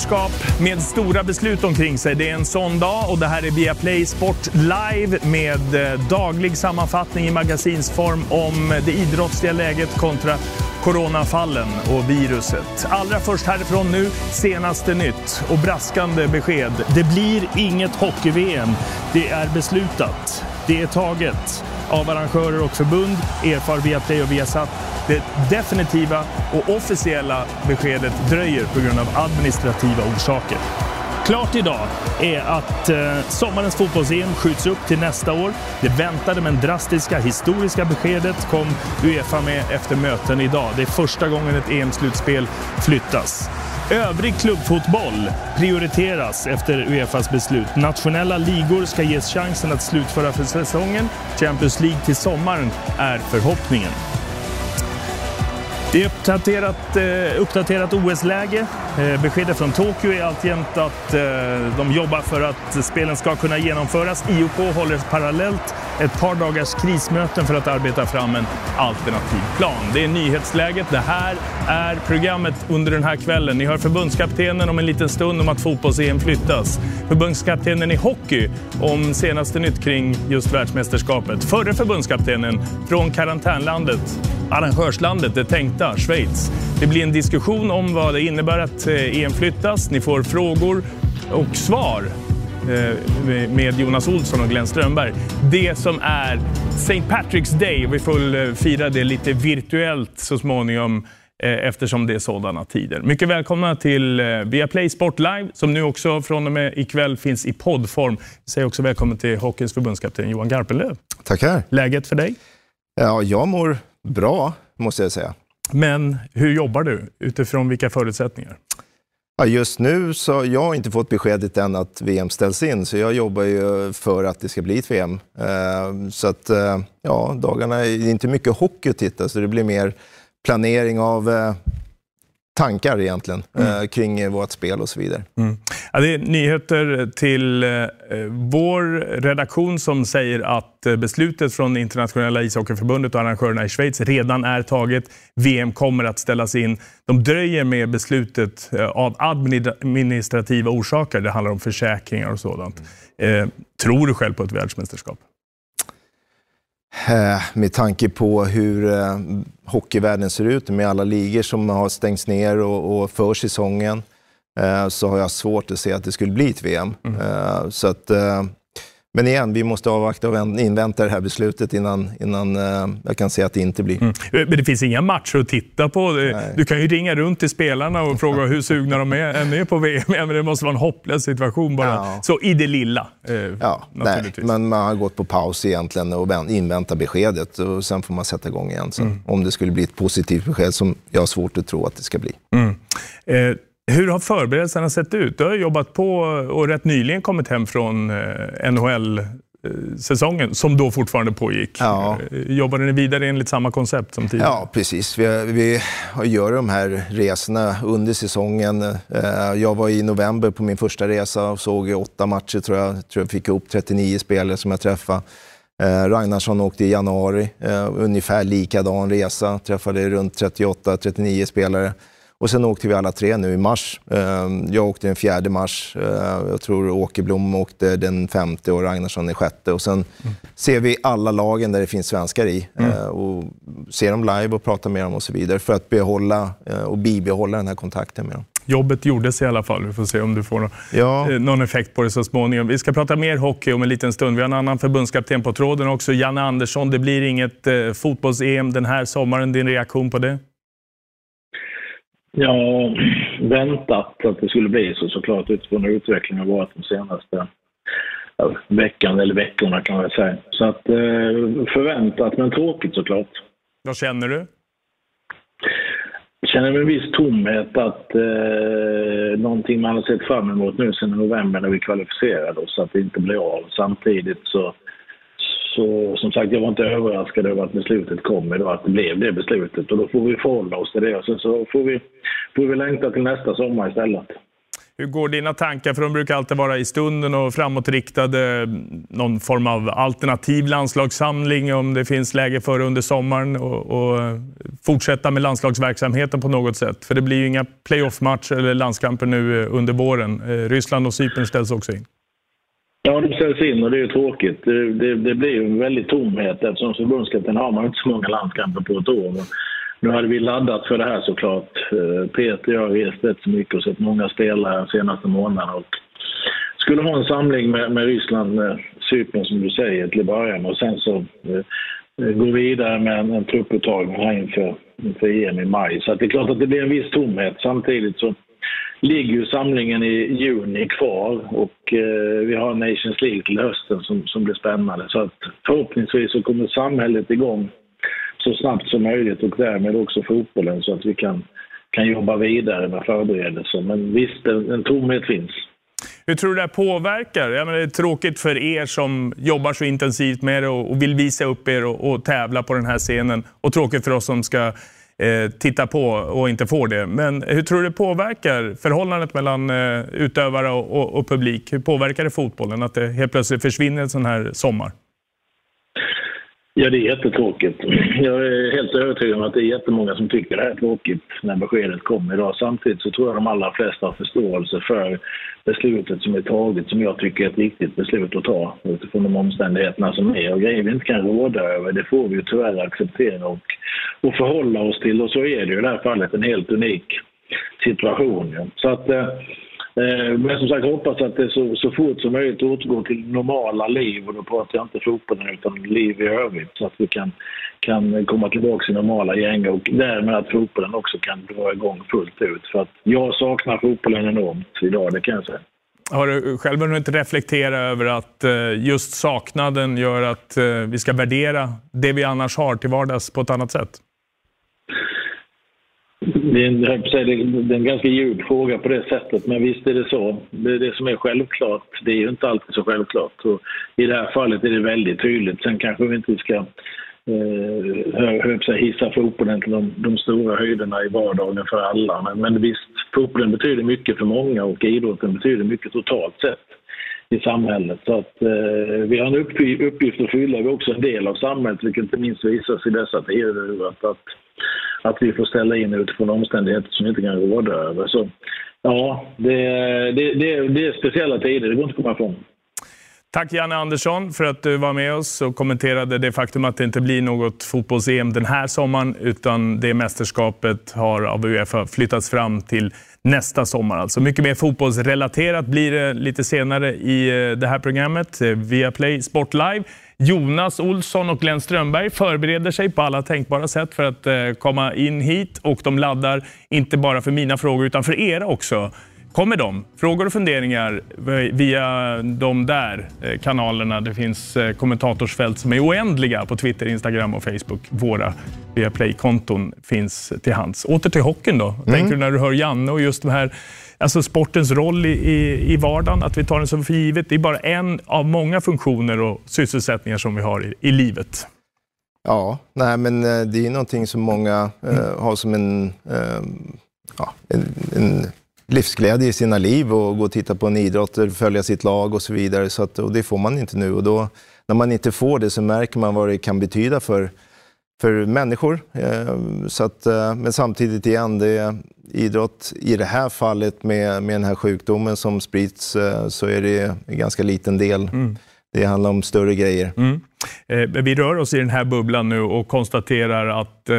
mästerskap med stora beslut omkring sig. Det är en sån dag och det här är Viaplay Sport Live med eh, daglig sammanfattning i magasinsform om eh, det idrottsliga läget kontra coronafallen och viruset. Allra först härifrån nu, senaste nytt och braskande besked. Det blir inget hockey-VM. Det är beslutat. Det är taget av arrangörer och förbund, erfar Viaplay och Viasat. Det definitiva och officiella beskedet dröjer på grund av administrativa orsaker. Klart idag är att eh, sommarens fotbolls-EM skjuts upp till nästa år. Det väntade men drastiska historiska beskedet kom Uefa med efter möten idag. Det är första gången ett EM-slutspel flyttas. Övrig klubbfotboll prioriteras efter Uefas beslut. Nationella ligor ska ges chansen att slutföra för säsongen. Champions League till sommaren är förhoppningen. Det är uppdaterat, eh, uppdaterat OS-läge. Eh, beskedet från Tokyo är alltjämt att eh, de jobbar för att spelen ska kunna genomföras. IOK håller parallellt ett par dagars krismöten för att arbeta fram en alternativ plan. Det är nyhetsläget. Det här är programmet under den här kvällen. Ni hör förbundskaptenen om en liten stund om att fotbolls-EM flyttas. Förbundskaptenen i hockey om senaste nytt kring just världsmästerskapet. Förre förbundskaptenen från karantänlandet, arrangörslandet, det tänkta Schweiz. Det blir en diskussion om vad det innebär att eh, EM flyttas. Ni får frågor och svar med Jonas Olsson och Glenn Strömberg. Det som är St. Patrick's Day. Vi får eh, fira det lite virtuellt så småningom eftersom det är sådana tider. Mycket välkomna till Viaplay Sport Live som nu också från och med ikväll finns i poddform. Säg också välkommen till Hockeyns förbundskapten Johan Garpenlöv. Tackar. Läget för dig? Ja, jag mår bra, måste jag säga. Men hur jobbar du utifrån vilka förutsättningar? Ja, just nu så jag har inte fått beskedet än att VM ställs in, så jag jobbar ju för att det ska bli ett VM. Eh, så att, eh, ja, dagarna är inte mycket hockey att titta, så det blir mer planering av eh, tankar egentligen mm. kring vårt spel och så vidare. Mm. Ja, det är nyheter till eh, vår redaktion som säger att beslutet från Internationella ishockeyförbundet och arrangörerna i Schweiz redan är taget. VM kommer att ställas in. De dröjer med beslutet av administrativa orsaker. Det handlar om försäkringar och sådant. Mm. Eh, tror du själv på ett världsmästerskap? Eh, med tanke på hur eh, hockeyvärlden ser ut med alla ligor som har stängts ner och, och för säsongen eh, så har jag svårt att se att det skulle bli ett VM. Mm. Så att men igen, vi måste avvakta och invänta det här beslutet innan, innan uh, jag kan säga att det inte blir. Mm. Men det finns inga matcher att titta på. Nej. Du kan ju ringa runt till spelarna och fråga hur sugna de är, än är på VM. Men det måste vara en hopplös situation bara. Ja. Så i det lilla, eh, ja, nej, men man har gått på paus egentligen och inväntar beskedet. Och sen får man sätta igång igen. Så, mm. Om det skulle bli ett positivt besked, som jag har svårt att tro att det ska bli. Mm. Eh, hur har förberedelserna sett ut? Du har jobbat på och rätt nyligen kommit hem från eh, NHL säsongen som då fortfarande pågick. Ja. Eh, jobbade ni vidare enligt samma koncept som tidigare? Ja, precis. Vi, vi gör de här resorna under säsongen. Eh, jag var i november på min första resa och såg åtta matcher, tror jag. tror jag fick ihop 39 spelare som jag träffade. Ragnarsson åkte i januari, ungefär likadan resa. Träffade runt 38-39 spelare. Och sen åkte vi alla tre nu i mars. Ehm, jag åkte den 4 mars. Ehm, jag tror Åkerblom åkte den femte och Ragnarsson den sjätte. Och sen mm. ser vi alla lagen där det finns svenskar i mm. Ehm, och ser dem live och pratar med dem och så vidare för att behålla eh, och bibehålla den här kontakten med dem. Jobbet gjordes i alla fall. Vi får se om du får ja. Eh, någon effekt på det så småningom. Vi ska prata mer hockey om en liten stund. Vi har en annan förbundskapten på tråden också, Janne Andersson. Det blir inget eh, fotbolls-EM den här sommaren. Din reaktion på det? Ja, väntat att det skulle bli så såklart utifrån hur utvecklingen har varit de senaste veckan eller veckorna kan man säga. Så att eh, förväntat men tråkigt såklart. Vad känner du? Jag känner en viss tomhet att eh, någonting man har sett fram emot nu sedan november när vi kvalificerade oss, att det inte blir av. Samtidigt så så som sagt, jag var inte överraskad över att beslutet kom idag, att det blev det beslutet. Och då får vi förhålla oss till det och sen så får vi, får vi längta till nästa sommar istället. Hur går dina tankar? För de brukar alltid vara i stunden och framåtriktade. Någon form av alternativ landslagssamling om det finns läge för under sommaren och, och fortsätta med landslagsverksamheten på något sätt. För det blir ju inga playoff-matcher eller landskamper nu under våren. Eh, Ryssland och Cypern ställs också in. Ja, de ställs in och det är ju tråkigt. Det, det, det blir ju en väldig tomhet eftersom förbundskapten har man inte så många landskamper på ett år. Nu hade vi laddat för det här såklart. Eh, Peter och jag har rest rätt så mycket och sett många spelare de senaste månaderna. Och skulle ha en samling med, med Ryssland, med Cypern som du säger, till början och sen så eh, eh gå vidare med en, en trupputtagning här inför, inför EM i maj. Så det är klart att det blir en viss tomhet. Samtidigt så ligger ju samlingen i juni kvar och eh, vi har Nations League till hösten som, som blir spännande. Så att förhoppningsvis så kommer samhället igång så snabbt som möjligt och därmed också fotbollen så att vi kan, kan jobba vidare med förberedelser. Men visst, en, en tomhet finns. Hur tror du det här påverkar? Jag menar, det är tråkigt för er som jobbar så intensivt med det och, vill visa upp er och, och tävla på den här scenen. Och tråkigt för oss som ska eh, på och inte får det. Men hur tror du det påverkar förhållandet mellan eh, utövare och, och, och, publik? Hur påverkar det fotbollen att det helt plötsligt försvinner en sån här sommar? Ja, det är jättetråkigt. Jag är helt övertygad om att det är jättemånga som tycker det här är tråkigt när beskedet kommer idag. Samtidigt så tror jag de allra flesta har förståelse för beslutet som är taget, som jag tycker är ett riktigt beslut att ta utifrån de omständigheterna som är. Och grejer vi inte kan råda över, det får vi ju tyvärr acceptera och, och förhålla oss till. Och så är det ju i det här fallet en helt unik situation. Så att Eh, Eh, men som sagt, hoppas att det så, så fort som möjligt återgår till normala liv och då pratar jag inte fotbollen utan liv i övrigt så att vi kan, kan komma tillbaka till normala gäng och därmed att fotbollen också kan dra igång fullt ut. För att jag saknar fotbollen enormt idag, det kan jag säga. Har du själv hunnit reflektera över att eh, just saknaden gör att eh, vi ska värdera det vi annars har till vardags på ett annat sätt? Det är, en, det är en ganska djup fråga på det sättet, men visst är det så. Det, det som är självklart, det är ju inte alltid så självklart. Och I det här fallet är det väldigt tydligt. Sen kanske vi inte ska eh, hissa fotbollen till de, de, stora höjderna i vardagen för alla. Men, men visst, fotbollen betyder mycket för många och idrotten betyder mycket totalt sett i samhället. Så att eh, vi har en uppgift att fylla. Vi är också en del av samhället, vilket inte minst visas i dessa tider. Att, att att vi får ställa in utifrån omständigheter som vi inte kan råda över. Så ja, det, det, det, det är speciella tider, det går inte att komma ifrån. Tack Janne Andersson för att du var med oss och kommenterade det faktum att det inte blir något fotbolls-EM den här sommaren utan det mästerskapet har av Uefa flyttats fram till nästa sommar. Alltså mycket mer fotbollsrelaterat blir det lite senare i eh, det här programmet eh, via Play Sport Live. Jonas Olsson och Glenn Strömberg förbereder sig på alla tänkbara sätt för att eh, komma in hit och de laddar inte bara för mina frågor utan för era också. Kommer de? Frågor och funderingar via de där eh, kanalerna. Det finns eh, kommentatorsfält som är oändliga på Twitter, Instagram och Facebook. Våra via Play-konton finns till hands. Åter till hockeyn då. Mm. Tänker du när du hör Janne och just de här alltså sportens roll i, i, i vardagen, att vi tar den som för givet. Det är bara en av många funktioner och sysselsättningar som vi har i, i livet. Ja, nej, men eh, det är någonting som många eh, har som en, eh, ja, en, en, livsglädje i sina liv och gå och titta på en idrott, följa sitt lag och så vidare. Så att, och det får man inte nu. Och då, när man inte får det så märker man vad det kan betyda för, för människor. Eh, så att, eh, men samtidigt igen, det är idrott i det här fallet med, med den här sjukdomen som sprids eh, så är det en ganska liten del. Mm. Det handlar om större grejer. Mm. Eh, vi rör oss i den här bubblan nu och konstaterar att eh,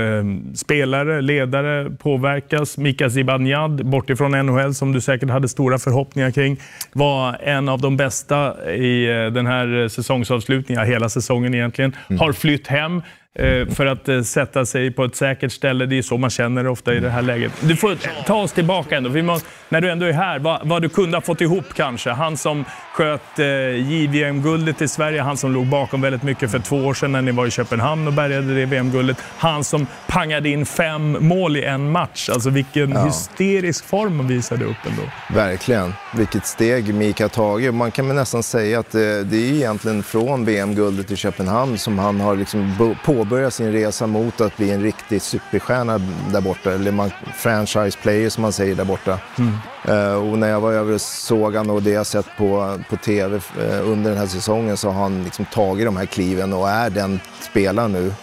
spelare, ledare påverkas. Mika Zibanejad, bortifrån NHL, som du säkert hade stora förhoppningar kring, var en av de bästa i eh, den här säsongsavslutningen, hela säsongen egentligen, mm. har flytt hem. Eh, för att eh, sätta sig på ett säkert ställe. Det är så man känner ofta i det här läget. Du får ta oss tillbaka ändå. när du ändå är här, vad, vad, du kunde ha fått ihop kanske. Han som sköt eh, JVM-guldet i Sverige, han som låg bakom väldigt mycket för två år sedan när ni var i Köpenhamn och bärgade det VM-guldet. Han som pangade in fem mål i en match. Alltså vilken ja. hysterisk form han visade upp ändå. Verkligen. Vilket steg Mika tagit. Man kan väl nästan säga att det, det är egentligen från VM-guldet i Köpenhamn som han har liksom på påbörja sin resa mot att bli en riktig superstjärna där borta, eller man, franchise player som man säger där borta. Mm. Och när jag var över och såg han och det jag sett på, på TV under den här säsongen så har han liksom tagit de här kliven och är den spelaren nu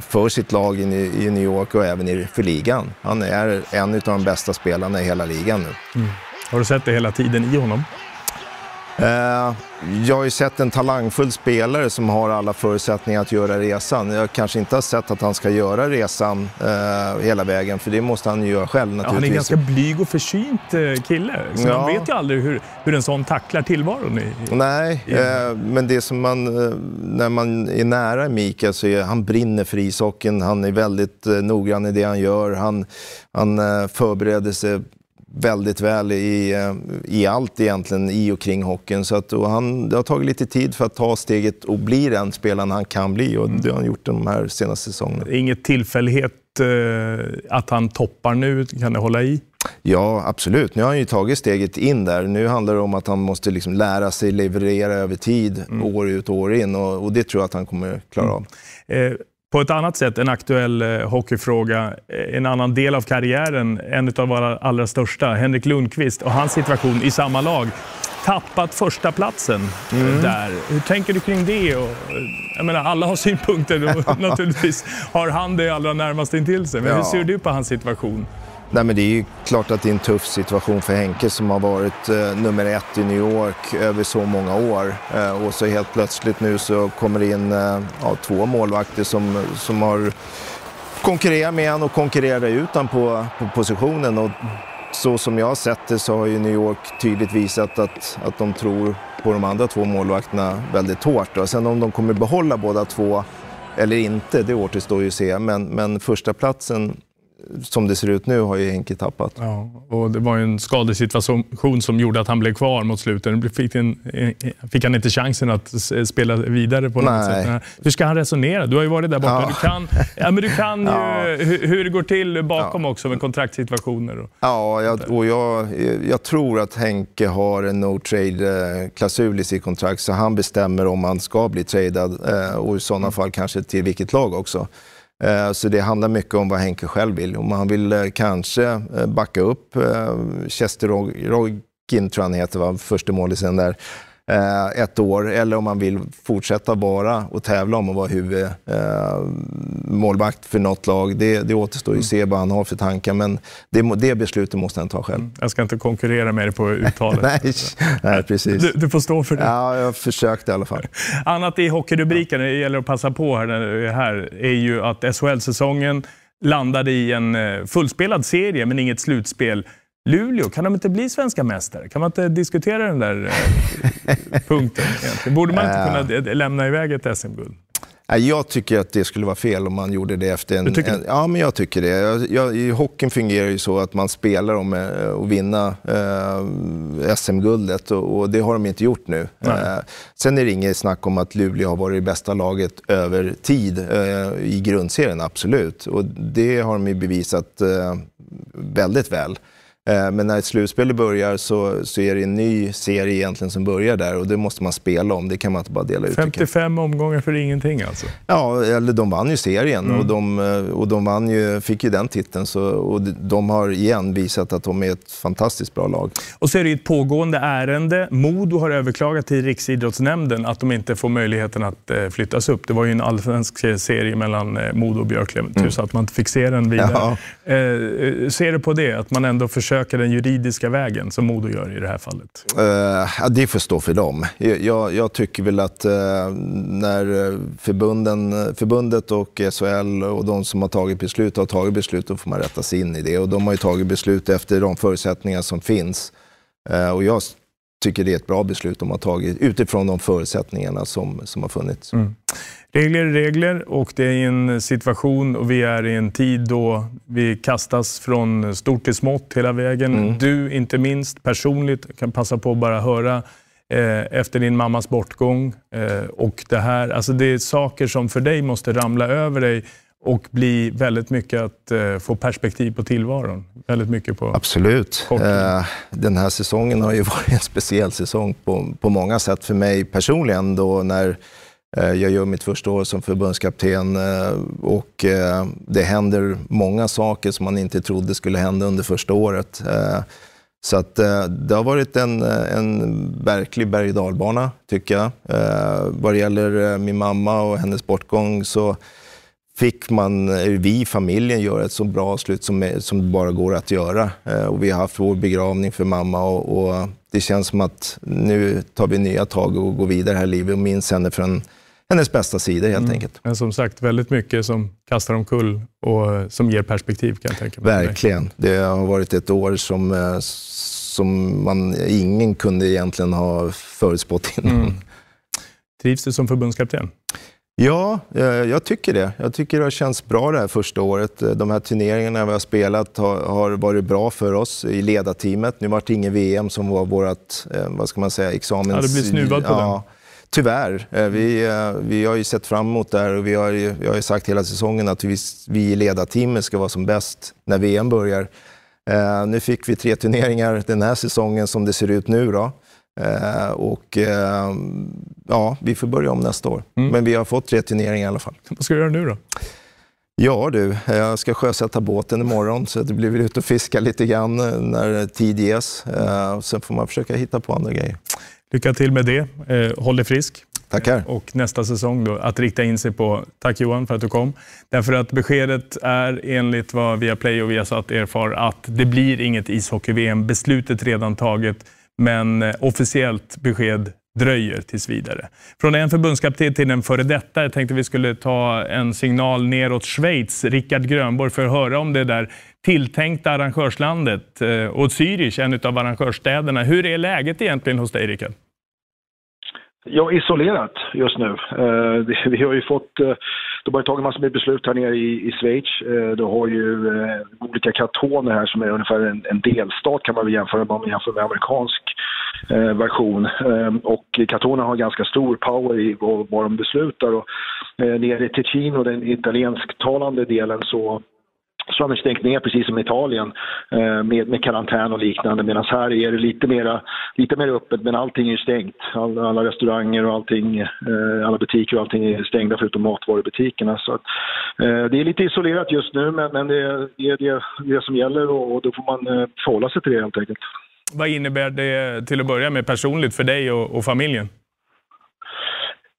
för sitt lag i New York och även för ligan. Han är en av de bästa spelarna i hela ligan nu. Mm. Har du sett det hela tiden i honom? Eh, jag har ju sett en talangfull spelare som har alla förutsättningar att göra resan. Jag kanske inte har sett att han ska göra resan eh, hela vägen, för det måste han ju göra själv naturligtvis. Ja, han är en ganska blyg och försynt eh, kille, så ja. man vet ju aldrig hur, hur en sån tacklar tillvaron. I, Nej, i... Eh, men det som man, eh, när man är nära Mikael så är han brinner för ishockeyn. Han är väldigt eh, noggrann i det han gör. Han, han förbereder sig väldigt väl i, eh, i allt egentligen i och kring hockeyn. Så att, han, det har tagit lite tid för att ta steget och bli den spelaren han kan bli och det har han gjort de här senaste säsongerna. Inget tillfällighet eh, att han toppar nu, kan det hålla i? Ja, absolut. Nu har han ju tagit steget in där. Nu handlar det om att han måste liksom lära sig leverera över tid, mm. år ut och år in och, och, det tror jag att han kommer klara av. Mm. Eh, på ett annat sätt, en aktuell eh, hockeyfråga, eh, en annan del av karriären, en av våra allra största, Henrik Lundqvist och hans situation i samma lag. Tappat första platsen eh, mm. där. Hur tänker du kring det? Och, jag menar, alla har synpunkter och naturligtvis har han det allra närmast intill sig. Men ja. hur ser du på hans situation? Nej, men det är ju klart att det är en tuff situation för Henke som har varit eh, nummer ett i New York över så många år. Eh, och så helt plötsligt nu så kommer det in eh, ja, två målvakter som, som har konkurrerat med honom och konkurrerar ut honom på, på positionen. Och så som jag har sett det så har ju New York tydligt visat att, att de tror på de andra två målvakterna väldigt hårt. Och sen om de kommer behålla båda två eller inte, det återstår ju att se. Men, men första platsen som det ser ut nu har ju Henke tappat. Ja, och det var ju en skadesituation som gjorde att han blev kvar mot slutet. Fick, en, fick han inte chansen att spela vidare på något Nej. sätt. Hur ska han resonera? Du har ju varit där borta. Ja. Du kan, ja, men du kan ja. ju hur, hur, det går till bakom ja. också med kontraktsituationer. Och, ja, jag, och jag, jag tror att Henke har en no trade-klausul i sitt kontrakt, så han bestämmer om han ska bli tradad eh, och i sådana fall kanske till vilket lag också. Eh, så det handlar mycket om vad Henke själv vill. Om han vill eh, kanske eh, backa upp Chester Rogin, tror jag han heter, va? första målisen där eh, ett år eller om man vill fortsätta vara och tävla om att vara huvudmålvakt eh, för något lag. Det, det återstår ju att se vad han har för tankar, men det, det beslutet måste han ta själv. Jag ska inte konkurrera med dig på uttalet. nej, nej, precis. Du, du, får stå för det. Ja, jag försökte i alla fall. Annat i hockeyrubriken, det gäller att passa på här, här är ju att SHL-säsongen landade i en eh, fullspelad serie, men inget slutspel. Luleå, kan de inte bli svenska mästare? Kan man inte diskutera den där eh, punkten? Egentligen? Borde man inte kunna lämna iväg ett SM-guld? Jag tycker att det skulle vara fel om man gjorde det efter en... en ja, men jag tycker det. Jag, jag, I hockeyn fungerar det så att man spelar om eh, att vinna eh, SM-guldet och, och, det har de inte gjort nu. Eh, sen är det inget snack om att Luleå har varit det bästa laget över tid eh, i grundserien, absolut. Och det har de ju bevisat eh, väldigt väl. Eh, men när ett slutspel börjar så, så är det en ny serie egentligen som börjar där och det måste man spela om. Det kan man inte bara dela ut. 55 omgångar för ingenting alltså? Ja, eller de vann ju serien mm. och, de, eh, och de vann ju, fick ju den titeln. Så, och de har igen visat att de är ett fantastiskt bra lag. Och så är det ett pågående ärende. Modo har överklagat till Riksidrottsnämnden att de inte får möjligheten att eh, flyttas upp. Det var ju en allsvensk serie mellan Modo och Björklöven, mm. så att man inte fick se den vidare. Ja. ser du på det, att man ändå försöker söker den juridiska vägen som Modo gör i det här fallet? Uh, det får stå för dem. Jag, jag tycker väl att uh, när förbunden, förbundet och SHL och de som har tagit beslut har tagit beslut, då får man rätta sig in i det. Och de har ju tagit beslut efter de förutsättningar som finns. Uh, och jag tycker det är ett bra beslut de har tagit utifrån de förutsättningarna som, som har funnits. Mm. Regler är regler och det är en situation och vi är i en tid då vi kastas från stort till smått hela vägen. Mm. Du inte minst personligt kan passa på att bara höra eh, efter din mammas bortgång eh, och det här. Alltså det är saker som för dig måste ramla över dig och bli väldigt mycket att eh, få perspektiv på tillvaron. Väldigt mycket på Absolut. Eh, den här säsongen har ju varit en speciell säsong på, på många sätt för mig personligen då när Eh, jag gör mitt första år som förbundskapten eh, och eh, det händer många saker som man inte trodde skulle hända under första året. Så att, det har varit en, en verklig berg och dalbana, tycker jag. Vad det gäller min mamma och hennes bortgång så fick man, vi i familjen göra ett så bra avslut som, som det bara går att göra. Och vi har haft vår begravning för mamma och, och det känns som att nu tar vi nya tag och går vidare här i livet och minns henne från hennes bästa sidor helt mm. enkelt. Men som sagt, väldigt mycket som kastar omkull och som ger perspektiv kan jag tänka mig. Verkligen. Det har varit ett år som, eh, som man, ingen kunde egentligen ha förutspått innan. Mm. Trivs du som förbundskapten? Ja, eh, jag tycker det. Jag tycker det har känts bra det här första året. Eh, de här turneringarna vi har spelat har, har varit bra för oss i ledarteamet. Nu vart det ingen VM som var vårt, vad ska man säga, examens... Ja, det blir snuvad på ja, den. Tyvärr. Eh, vi, eh, vi har ju sett fram emot det här och vi har ju, vi har ju sagt hela säsongen att vi, vi i ledarteamet ska vara som bäst när VM börjar. Uh, nu fick vi tre turneringar den här säsongen som det ser ut nu. Då. Uh, och uh, ja, vi får börja om nästa år. Mm. Men vi har fått tre turneringar i alla fall. Vad ska du göra nu då? Ja du, jag ska sjösätta båten imorgon så det blir väl ut och fiska lite grann när tid ges. Sen får man försöka hitta på andra grejer. Lycka till med det. Eh, håll dig frisk. Tackar. Och nästa säsong då, att rikta in sig på... Tack Johan för att du kom. Därför att beskedet är enligt vad Viaplay och Viasat erfar att det blir inget ishockey-VM. Beslutet redan taget, men eh, officiellt besked dröjer tills vidare. Från en förbundskapten till en före detta. Jag tänkte vi skulle ta en signal neråt Schweiz. Rickard Grönborg för att höra om det där tilltänkta arrangörslandet eh, och Zürich, en av arrangörsstäderna. Hur är läget egentligen hos dig, Rickard? Ja, isolerat just nu. Eh, vi har ju fått, eh, de har tagit massor med beslut här nere i, i Schweiz. Du har ju olika kantoner här som är ungefär en, en delstat kan man väl jämföra med om man jämför med amerikansk version. och kantonerna har ganska stor power i vad, vad de beslutar. Och, nere i Ticino, den italiensktalande delen, så så har vi stängt ner precis som Italien eh, med, med karantän och liknande medan här är det lite, mer lite mer öppet men allting är stängt. Alla, alla restauranger och allting, eh, alla butiker och allting är stängda förutom matvarubutikerna. Så att, eh, det är lite isolerat just nu men, men det, är, det det, som gäller och, och då får man förhålla sig till det helt enkelt. Vad innebär det till att börja med personligt för dig och, och familjen?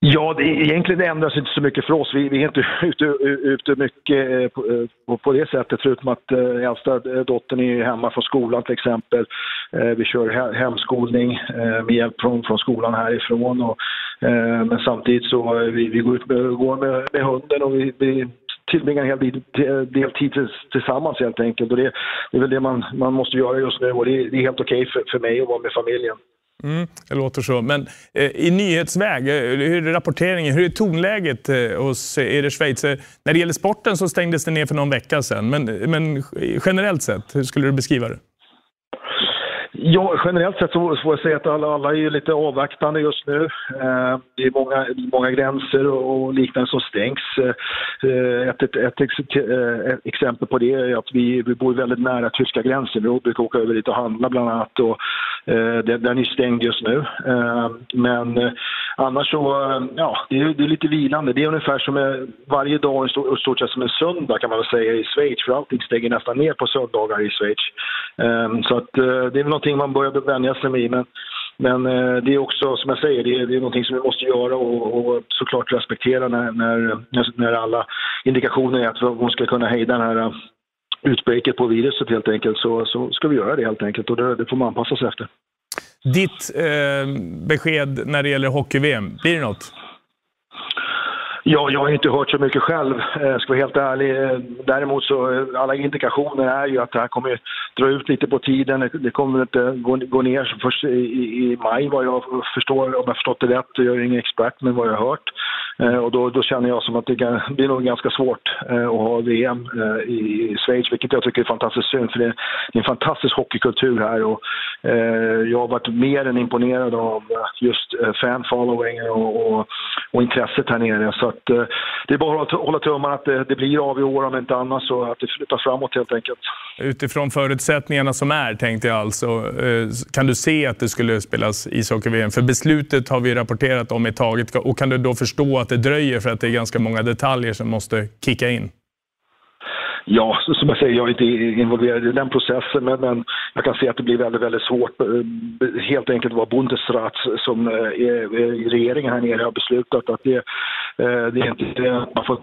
Ja, det, egentligen det ändras inte så mycket för oss. Vi, vi är inte ute, ute mycket eh, på, eh, på, på, det sättet förutom att eh, äldsta dottern är hemma från skolan till exempel. Vi kör hemskolning med hjälp från, från skolan härifrån. Och, men samtidigt så vi, vi går ut med, går med, med hunden och vi, vi tillbringar en hel del, del tid tillsammans helt enkelt. Och det, det är väl det man, man måste göra just nu och det, det är helt okej okay för, för mig att vara med familjen. Mm, det låter så. Men eh, i nyhetsväg, eh, hur är rapporteringen? Hur är tonläget eh, hos er i Schweiz? När det gäller sporten så stängdes det ner för någon vecka sedan. Men, men generellt sett, hur skulle du beskriva det? Ja, generellt sett så får jag säga att alla, alla är lite avvaktande just nu. Eh, det är många, många gränser och liknande som stängs. Eh, ett, ett, ett, eh, ett, exempel på det är att vi, vi bor väldigt nära tyska gränsen. Vi brukar åka över dit och handla bland annat. Och, eh, den är stängd just nu. Eh, men eh, annars så, ja, det är, det är lite vilande. Det är ungefär som varje dag i stort sett som en söndag kan man väl säga i Schweiz. För allting stänger nästan ner på söndagar i Schweiz. Så att det är väl någonting man började vänja sig vid. Men, men eh, det är också, som jag säger, det är, det är någonting som vi måste göra och, och såklart respektera när, när, när alla indikationer är att hon ska kunna hejda den här eh, utbreaket på viruset helt enkelt så, så ska vi göra det helt enkelt och det, det får man anpassa sig efter. Ditt eh, besked när det gäller hockey-VM, blir det något? Ja, jag har inte hört så mycket själv, eh, ska vara helt ärlig. Eh, däremot så, eh, alla indikationer är ju att det här kommer dra ut lite på tiden. Det kommer inte gå, gå ner först i, i, maj vad jag förstår, om jag förstått det rätt. Jag är ingen expert, men vad jag har hört. Eh, och då, då känner jag som att det blir nog ganska svårt eh, att ha VM eh, i Schweiz, vilket jag tycker är fantastiskt synd, för det är en fantastisk hockeykultur här och jag har varit mer än imponerad av just fan-following och, och, och intresset här nere. Så att, det är bara att hålla tummarna att det, det blir av i år om inte annat så att det flyttar framåt helt enkelt. Utifrån förutsättningarna som är tänkte jag alltså, kan du se att det skulle spelas ishockey-VM? För beslutet har vi rapporterat om är taget och kan du då förstå att det dröjer för att det är ganska många detaljer som måste kicka in? Ja, som jag säger, jag är inte involverad i den processen, men, men jag kan se att det blir väldigt, väldigt svårt. Eh, helt enkelt vad Bundesrat, som eh, är eh, regeringen här nere, har beslutat att det, det är inte, man får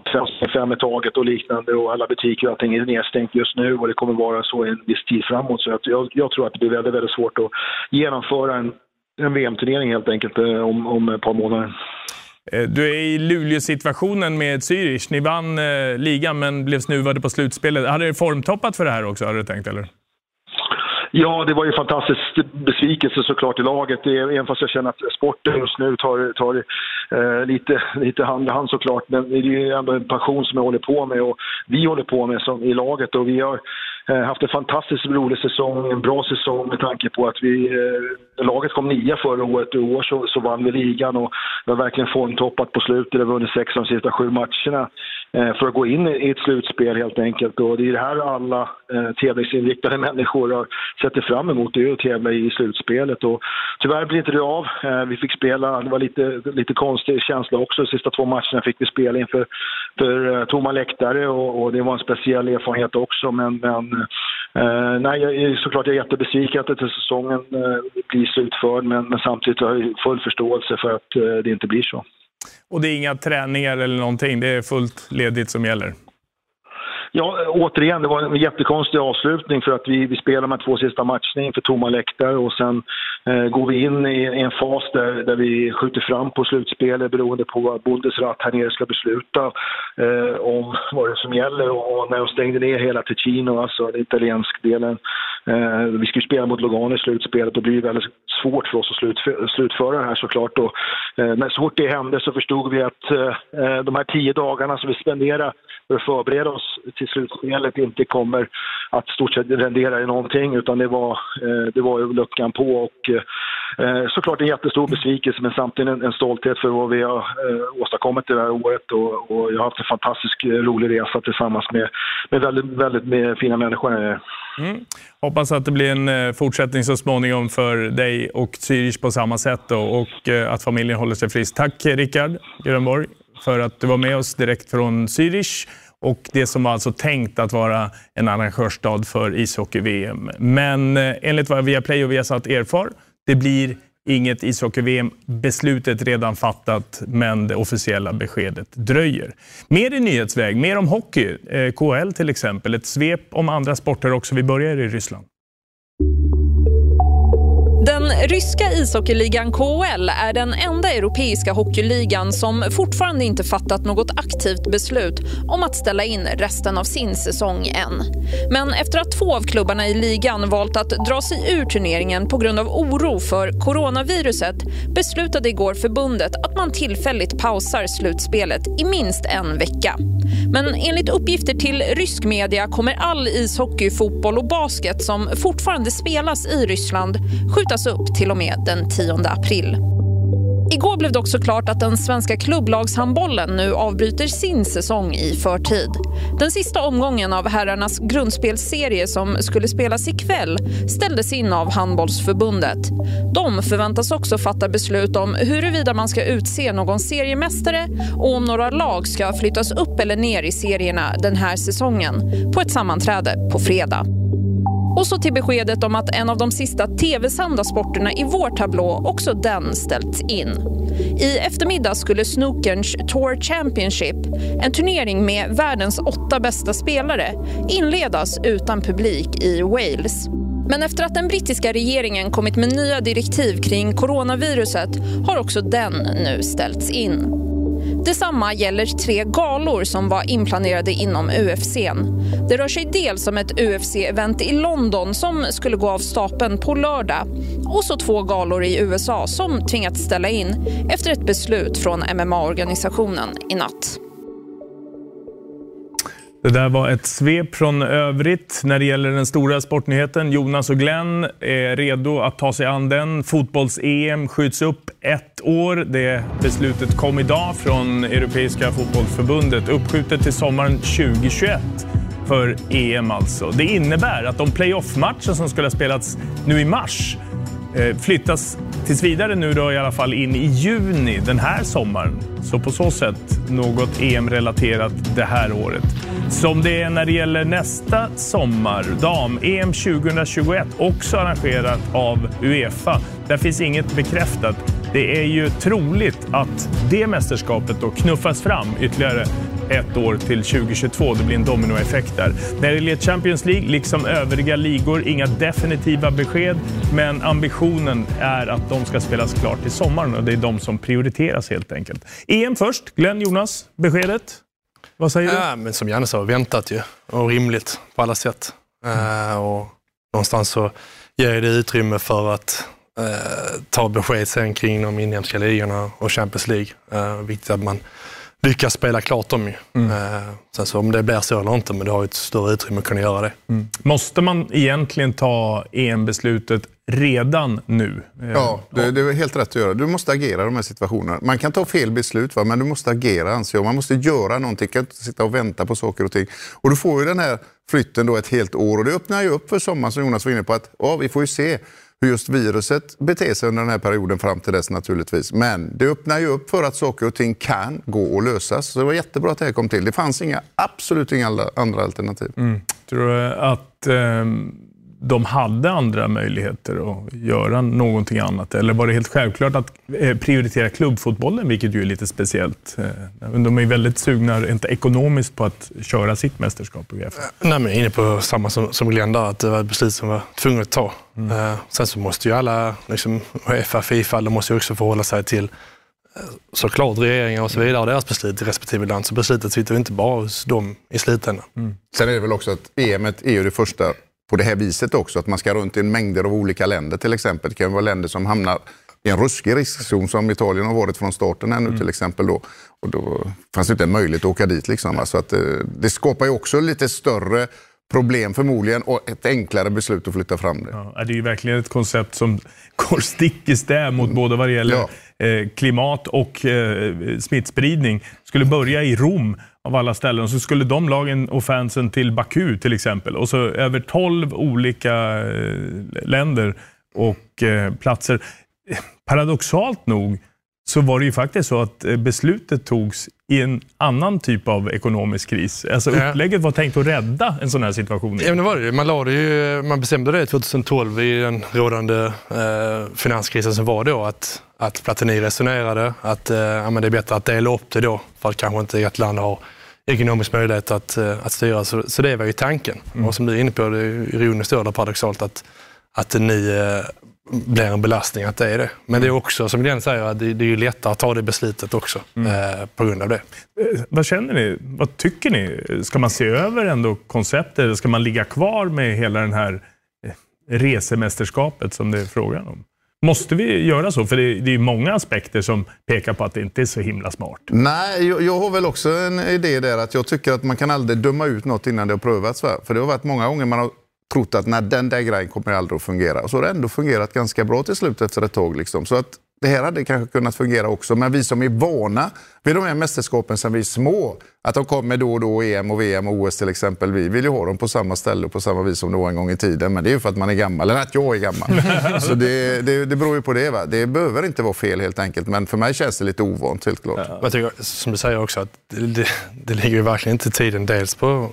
fem i taget och liknande och alla butiker och allting är nedstängt just nu och det kommer vara så en viss tid framåt. Så jag, jag tror att det blir väldigt, väldigt svårt att genomföra en, en VM-turnering helt enkelt om, om ett par månader. Eh, du är i Luleå-situationen med Zürich. Ni vann eh, ligan men blev snuvade på slutspelet. Hade det formtoppat för det här också, hade du tänkt? eller? Ja, det var ju fantastisk besvikelse såklart i laget. Även fast jag känner att sporten just nu tar, tar eh, lite, lite hand i hand såklart. Men det är ju ändå en passion som jag håller på med och vi håller på med som, i laget. Och vi har Eh, haft en fantastiskt rolig säsong, en bra säsong med tanke på att vi, eh, laget kom nia förra året och i år så, så vann vi ligan och vi har verkligen formtoppat på slutet. Vi har vunnit sex av de sista sju matcherna Eh, för att gå in i ett slutspel helt enkelt. Och det är det här alla eh, tävlingsinriktade människor har sett fram emot, det är att tävla i slutspelet. Och tyvärr blir inte det av. Eh, vi fick spela, det var lite, lite konstig känsla också, de sista två matcherna fick vi spela inför för, eh, tomma läktare och, och, det var en speciell erfarenhet också. Men, men Eh, nej, jag är såklart jag är jättebesviken att inte säsongen eh, blir slutförd men, men samtidigt har jag full förståelse för att eh, det inte blir så. Och det är inga träningar eller någonting, det är fullt ledigt som gäller? Ja, återigen, det var en jättekonstig avslutning för att vi, vi spelar de här två sista matcherna inför tomma läktare och sen Eh, går vi in i, en fas där, där vi skjuter fram på slutspelet beroende på vad Bundesrat här nere ska besluta eh, om vad det som gäller. Och när de stängde ner hela Ticino, alltså den italienska delen, eh, vi ju spela mot Lugano i slutspelet och det blir väldigt svårt för oss att slut, slutföra det här såklart. Och, eh, när så fort det hände så förstod vi att eh, eh, de här tio dagarna som vi spenderar för att förbereda oss till slutspelet inte kommer att stort sett rendera i någonting utan det var, eh, det var ju luckan på och eh, såklart en jättestor besvikelse men samtidigt en, en stolthet för vad vi har eh, åstadkommit det här året och, och jag har haft en fantastisk eh, rolig resa tillsammans med, med väldigt, väldigt med fina människor. Mm. Hoppas att det blir en eh, fortsättning så småningom för dig och Zürich på samma sätt då, och eh, att familjen håller sig frisk. Tack Rickard Grönborg för att du var med oss direkt från Zürich och det som var alltså tänkt att vara en arrangörsstad för ishockey-VM. Men eh, enligt vad Viaplay och Viasat erfar, det blir inget ishockey-VM. Beslutet redan fattat, men det officiella beskedet dröjer. Mer i nyhetsväg, mer om hockey, eh, KHL till exempel. Ett svep om andra sporter också. Vi börjar i Ryssland. Ryska ishockeyligan KHL är den enda europeiska hockeyligan som fortfarande inte fattat något aktivt beslut om att ställa in resten av sin säsong än. Men efter att två av klubbarna i ligan valt att dra sig ur turneringen på grund av oro för coronaviruset beslutade igår förbundet att man tillfälligt pausar slutspelet i minst en vecka. Men enligt uppgifter till rysk media kommer all ishockey, fotboll och basket som fortfarande spelas i Ryssland skjutas upp till och med den 10 april. Igår blev det också klart att den svenska klubblagshandbollen nu avbryter sin säsong i förtid. Den sista omgången av herrarnas grundspelsserie som skulle spelas ikväll ställdes in av handbollsförbundet. De förväntas också fatta beslut om huruvida man ska utse någon seriemästare och om några lag ska flyttas upp eller ner i serierna den här säsongen på ett sammanträde på fredag. Och så till beskedet om att en av de sista tv-sända sporterna i vår tablå också den ställts in. I eftermiddag skulle snookerns Tour Championship, en turnering med världens åtta bästa spelare, inledas utan publik i Wales. Men efter att den brittiska regeringen kommit med nya direktiv kring coronaviruset har också den nu ställts in. Detsamma gäller tre galor som var inplanerade inom UFC. Det rör sig dels om ett UFC-event i London som skulle gå av stapeln på lördag och så två galor i USA som tvingats ställa in efter ett beslut från MMA-organisationen i natt. Det där var ett svep från övrigt när det gäller den stora sportnyheten. Jonas och Glenn är redo att ta sig an den. Fotbolls-EM skjuts upp ett år. Det beslutet kom idag från Europeiska fotbollsförbundet. Uppskjutet till sommaren 2021 för EM alltså. Det innebär att de playoff-matcher som skulle ha spelats nu i mars Eh, flyttas tills vidare nu då i alla fall in i juni den här sommaren. Så på så sätt något EM-relaterat det här året. Som det är när det gäller nästa sommar, dam-EM 2021, också arrangerat av Uefa. Där finns inget bekräftat. Det är ju troligt att det mästerskapet då knuffas fram ytterligare ett år till 2022. Det blir en dominoeffekt där. När det gäller Champions League, liksom övriga ligor, inga definitiva besked. Men ambitionen är att de ska spelas klart till sommaren och det är de som prioriteras helt enkelt. EM först. Glenn, Jonas, beskedet? Vad säger du? Äh, men som Janne sa, väntat ju och rimligt på alla sätt. Uh, och någonstans så ger det utrymme för att uh, ta besked sen kring de inhemska ligorna och Champions League. Uh, viktigt att man lyckas spela klart dem ju. Mm. sen så om det blir så eller inte, men det har ju ett större utrymme att kunna göra det. Mm. Måste man egentligen ta EM-beslutet redan nu? Ja, det, det, är helt rätt att göra. Du måste agera i de här situationerna. Man kan ta fel beslut, va? men du måste agera anser jag. Man måste göra någonting, kan inte sitta och vänta på saker och ting. Och du får ju den här flytten då ett helt år och det öppnar ju upp för sommaren som Jonas var inne på att ja, vi får ju se hur just viruset beter sig under den här perioden fram till dess naturligtvis. Men det öppnar ju upp för att saker och ting kan gå att lösas. Så det var jättebra att det här kom till. Det fanns inga, absolut inga andra alternativ. Mm. Tror du att eh, de hade andra möjligheter att göra någonting annat? Eller var det helt självklart att eh, prioritera klubbfotbollen, vilket ju är lite speciellt? Eh, de är ju väldigt sugna, inte ekonomiskt, på att köra sitt mästerskap i UEFA. Nej, men inne på samma som, som Glenn där, att det var ett beslut som var tvunget att ta. Mm. Sen så måste ju alla, liksom, Uefa, Fifa, de måste ju också förhålla sig till såklart regeringar och så vidare och deras beslut i respektive land. Så beslutet sitter inte bara hos dem i slutändan. Mm. Sen är det väl också att EM är ju det första på det här viset också. Att man ska runt i mängder av olika länder till exempel. Det kan vara länder som hamnar i en ruskig riskzon som Italien har varit från starten här nu mm. till exempel. Då. Och då fanns det inte en möjlighet att åka dit. Liksom, så att, eh, det skapar ju också lite större problem förmodligen och ett enklare beslut att flytta fram det. Ja, det är ju verkligen ett koncept som går stick i stäv mot mm. både vad det gäller ja. Eh, klimat och eh, smittspridning. Skulle börja i Rom av alla ställen. Och så skulle de lagen och fansen till Baku till exempel. Och så över 12 olika eh, länder och eh, platser. Eh, paradoxalt nog så var det ju faktiskt så att eh, beslutet togs i en annan typ av ekonomisk kris. Alltså upplägget var tänkt att rädda en sån här situation. Ja, men var det. Man, la det ju, man bestämde det 2012 i den rådande eh, finanskrisen som var då, att, att Platini resonerade att eh, ja, men det är bättre att dela upp det då, för att kanske inte ett land har ekonomisk möjlighet att, eh, att styra. Så, så det var ju tanken. Mm. Och som du är inne på, det är ironiskt eller paradoxalt att, att det nu eh, blir en belastning att det är det. Men det är också, som Glenn säger, att det, det är ju lättare att ta det beslutet också mm. eh, på grund av det. Eh, vad känner ni? Vad tycker ni? Ska man se över ändå konceptet? Ska man ligga kvar med hela den här resemästerskapet som det är frågan om? Måste vi göra så? För det är, det är många aspekter som pekar på att det inte är så himla smart. Nej, jag, jag, har väl också en idé där att jag tycker att man kan aldrig döma ut något innan det har prövats. För det har varit många gånger man har trott att nej, den där grejen kommer aldrig att fungera. Och så har det ändå fungerat ganska bra till slut efter ett tag. Liksom. Så att det här hade kanske kunnat fungera också, men vi som är vana vid de här mästerskapen sedan vi är små, att de kommer då och då, EM och VM och OS till exempel, vi vill ju ha dem på samma ställe och på samma vis som det var en gång i tiden. Men det är ju för att man är gammal, eller att jag är gammal. Så det, det, det beror ju på det. Va? Det behöver inte vara fel helt enkelt, men för mig känns det lite ovant helt klart. Ja. Jag tycker, som du säger också, att det, det, det ligger ju verkligen inte tiden dels på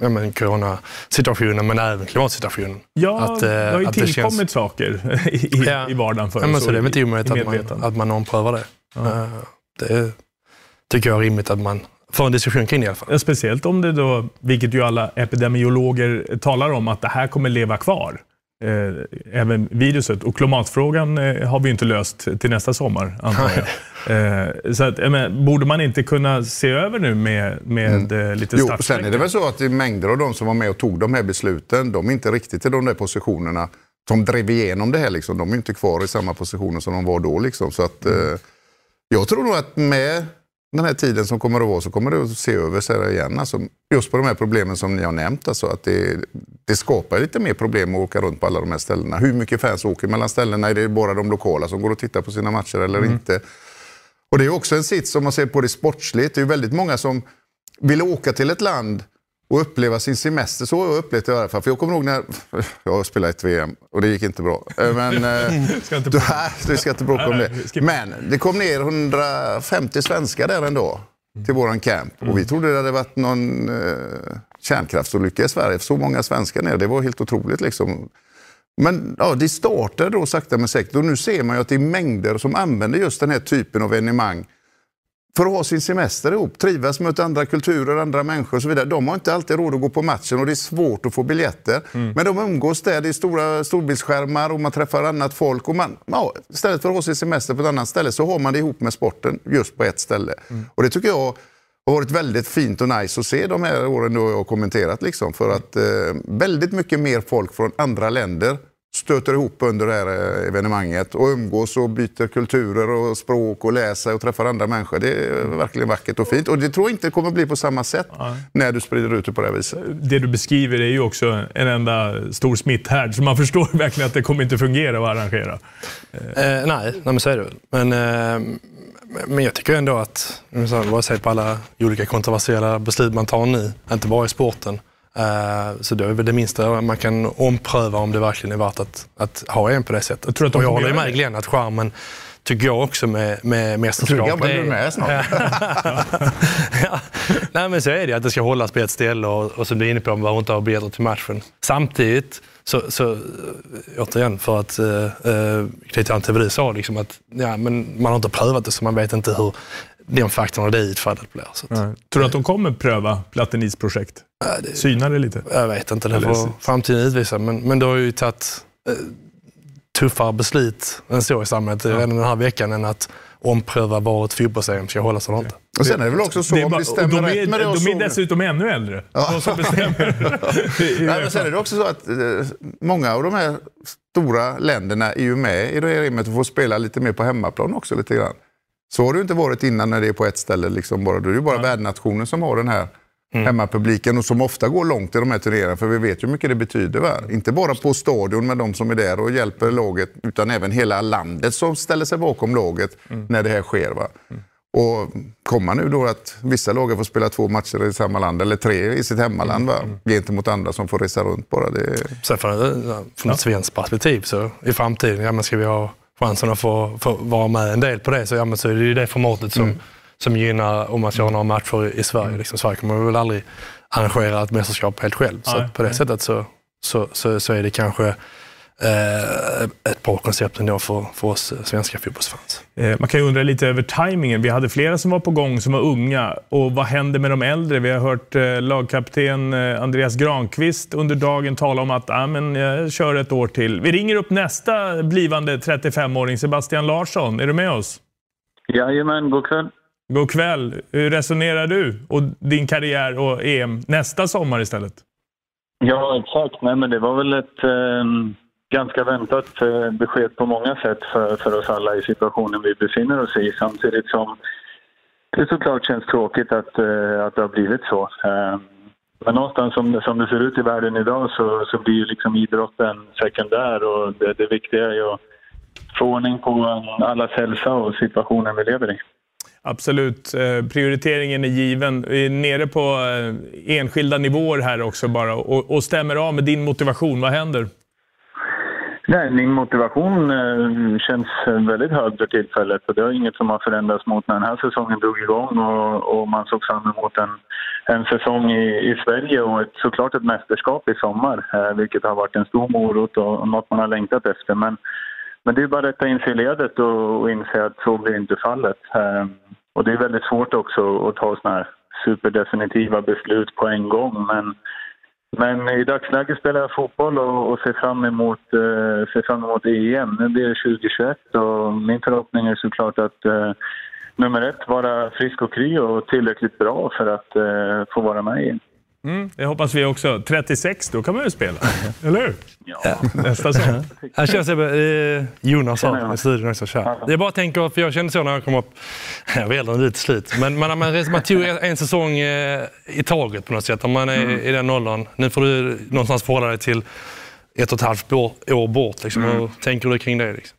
ja, men, coronasituationen men även klimatsituationen. Ja, att, eh, det har ju tillkommit känns... saker i, ja. i vardagen för ja, men så, det är väl inte omöjligt att man, att man omprövar det. Ja. Uh, det tycker jag är rimligt att man får en diskussion kring det i alla fall. Speciellt om det då, vilket ju alla epidemiologer talar om, att det här kommer leva kvar. Eh, även viruset. Och klimatfrågan eh, har vi inte löst till nästa sommar, antar jag. Eh, så att, men, borde man inte kunna se över nu med, med mm. lite Jo, sen är det väl så att det mängder av de som var med och tog de här besluten, de är inte riktigt i de där positionerna som drev igenom det här. Liksom. De är inte kvar i samma positioner som de var då. Liksom. Så att, mm. jag tror nog att med den här tiden som kommer att vara så kommer det att se över sig igen. Alltså, just på de här problemen som ni har nämnt. Alltså, att det, det skapar lite mer problem att åka runt på alla de här ställena. Hur mycket fans åker mellan ställena? Är det bara de lokala som går och tittar på sina matcher eller mm. inte? Och Det är också en sits om man ser på det sportsligt. Det är väldigt många som vill åka till ett land och uppleva sin semester. Så har jag upplevt det i alla fall. För jag kommer ihåg när jag spelade ett VM och det gick inte bra. Eh, men, ska inte då, det ska inte bråka om det. Men det kom ner 150 svenskar där ändå till våran camp. Och vi trodde det hade varit någon eh, kärnkraftsolycka i Sverige. Så många svenskar ner, det var helt otroligt liksom. Men ja, det startade då sakta men säkert och nu ser man ju att det är mängder som använder just den här typen av evenemang för att ha sin semester ihop, trivas, möta andra kulturer, andra människor och så vidare. De har inte alltid råd att gå på matchen och det är svårt att få biljetter. Mm. Men de umgås där, det är stora storbildsskärmar och man träffar annat folk. Och man, ja, istället för att ha sin semester på ett annat ställe så har man det ihop med sporten just på ett ställe. Mm. Och det tycker jag har varit väldigt fint och nice att se de här åren då jag har kommenterat. Liksom, för att eh, väldigt mycket mer folk från andra länder stöter ihop under det här eh, evenemanget och umgås och byter kulturer och språk och läser och träffar andra människor. Det är verkligen vackert och fint. Och det tror jag inte kommer bli på samma sätt ja. när du sprider ut det på det här viset. Det du beskriver är ju också en enda stor smitthärd, så man förstår verkligen att det kommer inte fungera att arrangera. Eh, nej, nej, men så är det väl. Men, eh, men jag tycker ändå att, vad säger på alla olika kontroversiella beslut man tar nu, inte bara i sporten, Eh, så då är väl det minsta man kan ompröva om det verkligen är värt att, att ha en på det sättet. Jag, tror att och jag håller med Glenn att skärmen tycker jag också med, med mästerskap. Jag tror du med snart. ja. Nej men så är det, att det ska hållas på ett ställe och, och som du är inne på, man behöver inte ha biljetter till matchen. Samtidigt, så, så återigen för att knyta an till vad du sa, liksom att ja, men man har inte prövat det så man vet inte hur den faktorn och det utfallet blir. Så att, Tror du att de kommer pröva Platinis projekt? Ja, det, Syna det lite? Jag vet inte, det får framtiden utvisa. Men, men det har ju tagit eh, tuffare beslut än så i samhället ja. redan den här veckan än att ompröva var ett fotbolls-EM ska hållas eller inte. Och sen är det väl också så, det om det stämmer de är, rätt med det De är dessutom ännu äldre, ja. de som bestämmer. Nej, men sen är det också så att eh, många av de här stora länderna är ju med i det här EMet och får spela lite mer på hemmaplan också lite grann. Så har det inte varit innan när det är på ett ställe. Liksom bara. Då är det bara ja. värdnationen som har den här mm. hemmapubliken och som ofta går långt i de här turneringarna. För vi vet ju hur mycket det betyder. Va? Inte bara på stadion med de som är där och hjälper laget utan även hela landet som ställer sig bakom laget mm. när det här sker. Va? Mm. Och komma nu då att vissa lag får spela två matcher i samma land, eller tre i sitt hemmaland, va? Mm. gentemot andra som får resa runt bara. Det... Sen från, från ett svenskt perspektiv så i framtiden, ja, men ska vi ha chansen att få, få vara med en del på det så, ja, men så är det ju det formatet som, mm. Som gynnar om man ha några matcher i Sverige. Mm. Liksom, Sverige kommer väl aldrig arrangera ett mästerskap helt själv. Så på det sättet så, så, så, så är det kanske Eh, ett bra koncept ändå för, för oss svenska fotbollsfans. Eh, man kan ju undra lite över tajmingen. Vi hade flera som var på gång som var unga. Och vad händer med de äldre? Vi har hört eh, lagkapten Andreas Granqvist under dagen tala om att ah, men jag kör ett år till. Vi ringer upp nästa blivande 35-åring, Sebastian Larsson. Är du med oss? Jajamän, god kväll. God kväll. Hur resonerar du och din karriär och EM nästa sommar istället? Ja, exakt. Nej, men det var väl ett... Eh ganska väntat eh, besked på många sätt för, för oss alla i situationen vi befinner oss i samtidigt som det såklart känns tråkigt att, eh, att det har blivit så. Eh, men någonstans som, som det ser ut i världen idag så, så blir ju liksom idrotten sekundär och det, det viktiga är ju att få ordning på allas hälsa och situationen vi lever i. Absolut. Eh, prioriteringen är given. Vi är nere på eh, enskilda nivåer här också bara och, och stämmer av med din motivation. Vad händer? Nej, min motivation eh, känns väldigt hög för tillfället och det är inget som har förändrats mot när den här säsongen drog igång och, och man såg fram emot en, en säsong i, i Sverige och ett, såklart ett mästerskap i sommar, vilket har varit en stor morot och, och något man har längtat efter. Men, men det är bara att rätta in sig i ledet och, och inse att så blir inte fallet. Och det är väldigt svårt också att ta sådana här superdefinitiva beslut på en gång, men men i dagsläget spelar jag fotboll och, och ser, fram emot, eh, ser fram emot EM. Nu blir det 2021 och min förhoppning är såklart att eh, nummer ett, vara frisk och kry och tillräckligt bra för att eh, få vara med i Mm, det hoppas vi också. 36, då kan man ju spela. Eller hur? Ja. Nästa säsong. Jag känner sig, eh, Jonas i studion också. Kär. Jag bara tänker, för jag kände så när jag kom upp, jag var äldre än du till slut, men man, man, man tog en säsong eh, i taget på något sätt. Om man är mm. i den åldern. Nu får du någonstans förhålla dig till ett och ett halvt år bort. Liksom. Mm. Hur tänker du kring det? Liksom?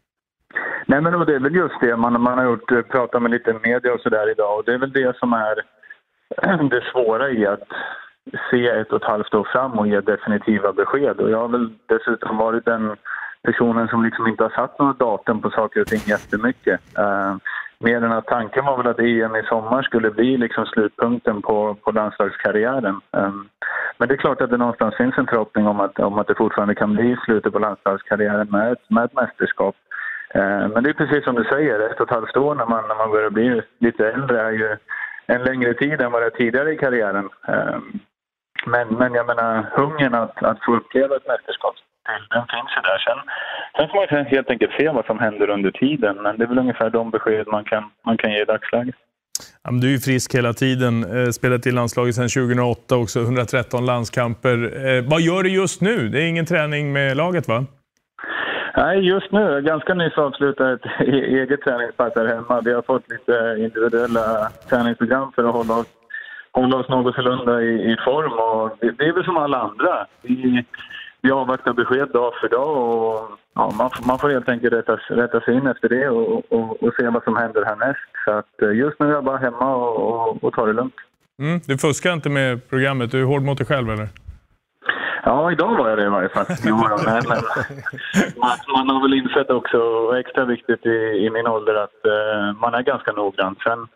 Nej, men det är väl just det man, man har gjort, eh, pratat med lite media och sådär idag och det är väl det som är det svåra i att se ett och ett halvt år fram och ge definitiva besked. Och jag har väl dessutom varit den personen som liksom inte har satt något datum på saker och ting jättemycket. Eh, mer än att tanken var väl att EM i sommar skulle bli liksom slutpunkten på, på landslagskarriären. Eh, men det är klart att det någonstans finns en förhoppning om att, om att det fortfarande kan bli slutet på landslagskarriären med ett, med ett mästerskap. Eh, men det är precis som du säger, ett och ett halvt år när man, när man börjar bli lite äldre är ju en längre tid än vad det är tidigare i karriären. Eh, men, men jag menar, hungern att, att få uppleva ett mästerskap den finns ju där. Sen, sen får man helt enkelt se vad som händer under tiden. Men det är väl ungefär de besked man kan, man kan ge i dagsläget. Ja, du är ju frisk hela tiden, eh, spelat i landslaget sedan 2008 också, 113 landskamper. Eh, vad gör du just nu? Det är ingen träning med laget va? Nej, just nu. Ganska nyss avslutat ett e-, eget träningspass här hemma. Vi har fått lite individuella träningsprogram för att hålla oss, hålla oss någorlunda i, i form. Och det, det är väl som alla andra. Vi, vi avvaktar besked dag för dag och ja, man, man får helt enkelt rätta, rätta sig in efter det och, och, och, se vad som händer härnäst. Så att eh, just nu är jag bara hemma och, och, tar det lugnt. Mm, du fuskar inte med programmet? Du är hård mot dig själv eller? Ja, idag var jag det i varje fall. Jo, men, man, har väl insett också, extra viktigt i, i min ålder, att uh, man är ganska noggrann. Sen,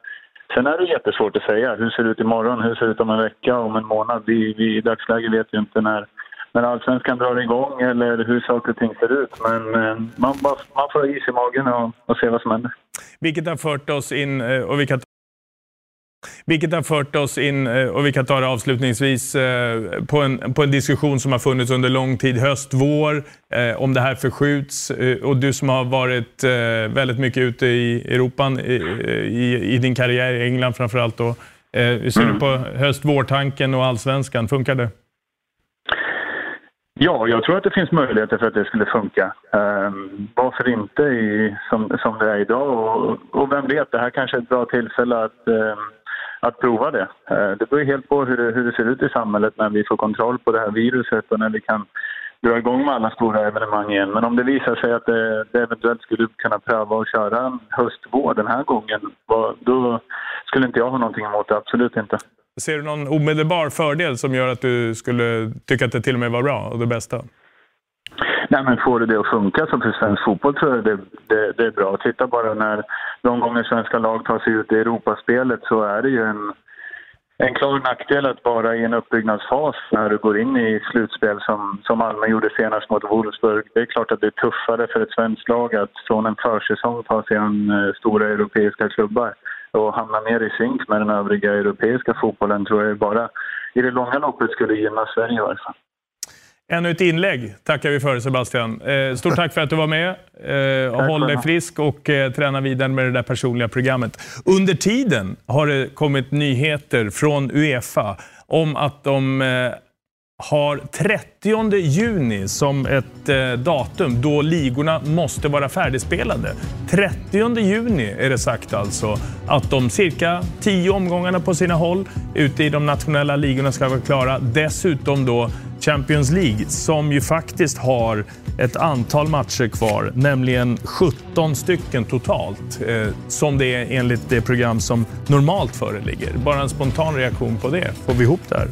sen är det jättesvårt att säga. Hur ser det ut imorgon? Hur ser det ut om en vecka? Om en månad? Vi, vi i dagsläget vet ju inte när, när allsvenskan drar igång eller hur saker och ting ser ut. Men eh, man, man får ha is i magen och, och se vad som händer. Vilket har fört oss in, eh, och vi kan vilket har fört oss in, eh, och vi kan ta det avslutningsvis, eh, på en, på en diskussion som har funnits under lång tid, höst, vår, eh, om det här förskjuts. Och du som har varit väldigt mycket ute i Europa, i, i, i din karriär i England framförallt. Då. Hur ser mm. du på höst-vårtanken och allsvenskan? Funkar det? Ja, jag tror att det finns möjligheter för att det skulle funka. Um, varför inte i, som, som det är idag? Och, och vem vet, det här kanske är ett bra tillfälle att, um, att prova det. Eh, det beror helt på hur det, hur det ser ut i samhället när vi får kontroll på det här viruset och när vi kan dra igång med alla stora evenemang igen. Men om det visar sig att det, det eventuellt skulle kunna pröva att köra en höstvår den här gången, då skulle inte jag ha någonting emot det. Absolut inte. Ser du någon omedelbar fördel som gör att du skulle tycka att det till och med var bra och det bästa? Nej, men får du det att funka så för svensk fotboll tror jag det, det, det är bra. Titta bara när de gånger svenska lag tar sig ut i Europaspelet så är det ju en, en klar nackdel att vara i en uppbyggnadsfas när du går in i slutspel som, som Malmö gjorde senast mot Wolfsburg. Det är klart att det är tuffare för ett svenskt lag att från en försäsong ta sig an eh, stora europeiska klubbar och hamna mer i synk med den övriga europeiska fotbollen tror jag bara i det långa loppet skulle gynna Sverige i varje fall. Ännu ett inlägg tackar vi för Sebastian. Eh, stort tack för att du var med. Eh, håll dig frisk och eh, träna vidare med det där personliga programmet. Under tiden har det kommit nyheter från Uefa om att de har 30 juni som ett eh, datum då ligorna måste vara färdigspelade. 30 juni är det sagt alltså att de cirka 10 omgångarna på sina håll ute i de nationella ligorna ska vara klara. Dessutom då Champions League som ju faktiskt har ett antal matcher kvar, nämligen 17 stycken totalt, eh, som det är enligt det program som normalt föreligger. Bara en spontan reaktion på det. Får vi ihop det här?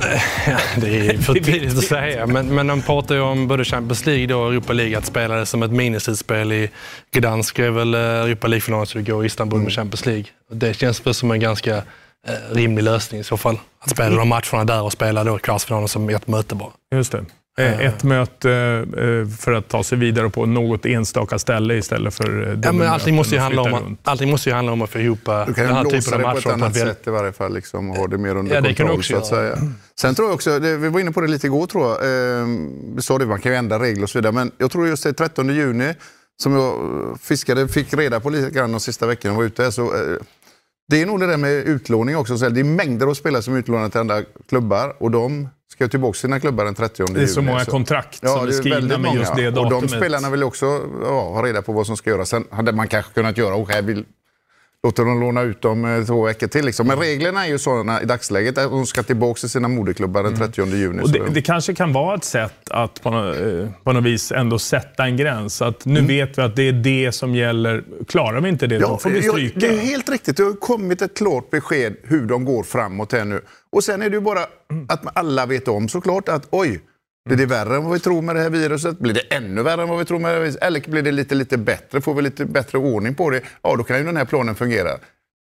Det är för tidigt att säga, men, men de pratar ju om både Champions League och Europa League, att spela det som ett minislutspel i Gdansk är väl eh, Europa League-finalen, så det går i Istanbul med mm. Champions League. Det känns väl som en ganska eh, rimlig lösning i så fall. Att spela de matcherna där och spela då kvartsfinalen som ett möte bara. Just det. Eh, ett möte eh, för att ta sig vidare på något enstaka ställe istället för eh, ja, men allting måste, ju handla om, allting måste ju handla om att ihop den här typen av matcher. Du kan på ett annat sätt i varje fall, liksom, och ha det mer under ja, kontroll. så att säga. Sen tror jag också, det, vi var inne på det lite igår tror jag, eh, vi sa det, man kan ju ändra regler och så vidare, men jag tror just det 13 juni som jag fiskade, fick reda på lite grann de sista veckorna jag var ute. Så, eh, det är nog det där med utlåning också. Så det är mängder av spelare som är utlånade till andra klubbar och de ska tillbaka sina klubbar den 30 juni. Det är så många kontrakt ja, som är skrivna med just det datumet. Och de spelarna vill också ja, ha reda på vad som ska göras. Sen hade man kanske kunnat göra, och här vill låter dem låna ut dem eh, två veckor till. Liksom. Men reglerna är ju sådana i dagsläget att de ska tillbaka till sina moderklubbar den 30 mm. juni. Och det, det, kanske kan vara ett sätt att på något, eh, på något vis ändå sätta en gräns. Att nu mm. vet vi att det är det som gäller. Klarar vi inte det, ja, då får vi stryka. Det är helt riktigt. Det har kommit ett klart besked hur de går framåt här nu. Och sen är det ju bara att alla vet om såklart att oj, blir det värre än vad vi tror med det här viruset? Blir det ännu värre än vad vi tror med det här viruset? Eller blir det lite, lite bättre? Får vi lite bättre ordning på det? Ja, då kan ju den här planen fungera.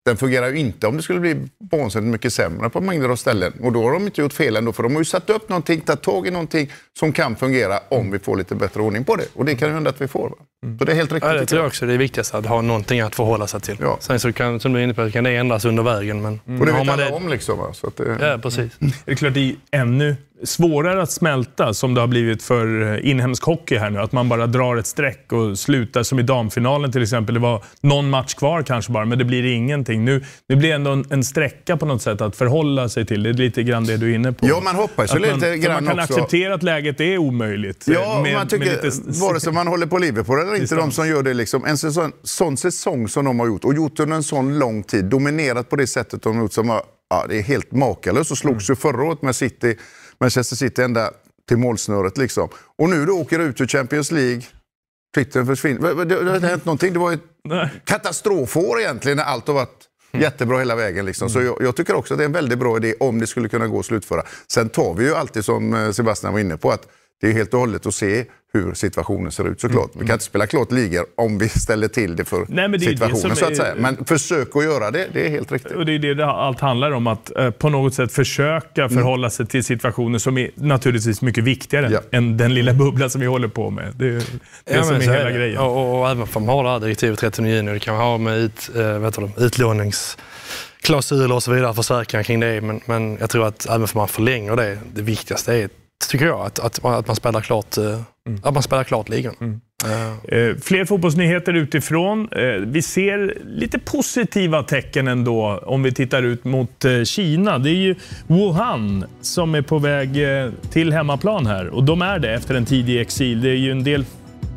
Den fungerar ju inte om det skulle bli vansinnigt mycket sämre på mängder av ställen. Och då har de inte gjort fel ändå, för de har ju satt upp någonting, tagit tag i någonting som kan fungera om vi får lite bättre ordning på det. Och det kan ju hända att vi får. Mm. Så det är helt riktigt. Ja, det tror jag också. Det är viktigast att ha någonting att förhålla sig till. Ja. Sen så kan, som du är inne på, kan det ändras under vägen. Men mm. Och det vet alla det... om liksom. Va? Så att det... Ja, precis. Det är klart, det är ännu svårare att smälta som det har blivit för eh, inhemsk hockey här nu. Att man bara drar ett streck och slutar som i damfinalen till exempel. Det var någon match kvar kanske bara, men det blir ingenting. Nu, nu blir det ändå en, en sträcka på något sätt att förhålla sig till. Det är lite grann det du är inne på. Ja, man hoppas ju lite grann Man kan också. acceptera att läget är omöjligt. Ja, med, man tycker, lite... vare sig man håller på Liverpool eller inte, de som gör det. Liksom. En sån, sån säsong som de har gjort och gjort under en sån lång tid, dominerat på det sättet de har gjort, som ja, det är helt makalöst. Och slogs ju förra året med City Manchester City ända till målsnöret. Liksom. Och nu då åker ut ur Champions League. Twitter försvinner. Det, det har hänt någonting. Det var ett Nej. katastrofår egentligen när allt har varit mm. jättebra hela vägen. Liksom. Så mm. jag, jag, tycker också att det är en väldigt bra idé om det skulle kunna gå att slutföra. Sen tar vi ju alltid, som eh, Sebastian var inne på, att det är helt och hållet att se hur situationen ser ut såklart. Mm. Vi kan inte spela klart ligor om vi ställer till det för Nej, det situationen så att säga. Men försök att göra det, det är helt riktigt. Och det är det allt handlar om, att eh, på något sätt försöka mm. förhålla sig till situationer som är naturligtvis mycket viktigare ja. än den lilla bubbla som vi håller på med. Det är det ja, som är hela är grejen. Och, och, och även om man har det här direktivet 39 juni, det kan man ha med ut, äh, vet du, utlånings klausuler och så vidare, försäkringar kring det. Men, men jag tror att även om man förlänger det, det viktigaste är tycker jag, att, att, att man spelar klart, eh, mm. att man spelar klart ligan. Mm. Uh. Fler fotbollsnyheter utifrån. Vi ser lite positiva tecken ändå om vi tittar ut mot Kina. Det är ju Wuhan som är på väg till hemmaplan här och de är det efter en tidig exil. Det är ju en del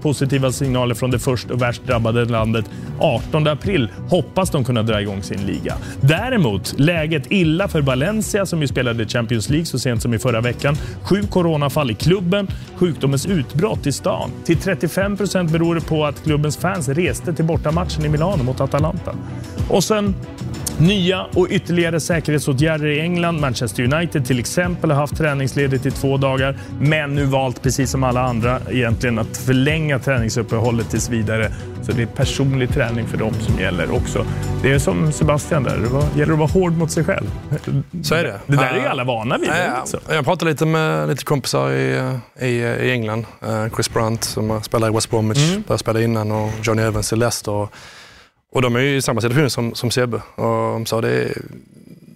positiva signaler från det först och värst drabbade landet. 18 april hoppas de kunna dra igång sin liga. Däremot läget illa för Valencia som ju spelade Champions League så sent som i förra veckan. Sju coronafall i klubben, sjukdomens utbrott i stan. Till 35 procent beror det på att klubbens fans reste till bortamatchen i Milano mot Atalanta. Och sen Nya och ytterligare säkerhetsåtgärder i England. Manchester United till exempel har haft träningsledigt i två dagar, men nu valt precis som alla andra egentligen att förlänga träningsuppehållet tills vidare. Så det är personlig träning för dem som gäller också. Det är som Sebastian där, det gäller att vara hård mot sig själv. Så är det. Det där är ju alla vana vid. Ja, ja. Jag pratade lite med lite kompisar i, i, i England. Eh, Chris Brunt som spelar i West Bromwich, mm. där jag spelade innan, och Johnny Evans i Leicester. Och de är ju i samma situation som, som Sebbe. Och de sa det är,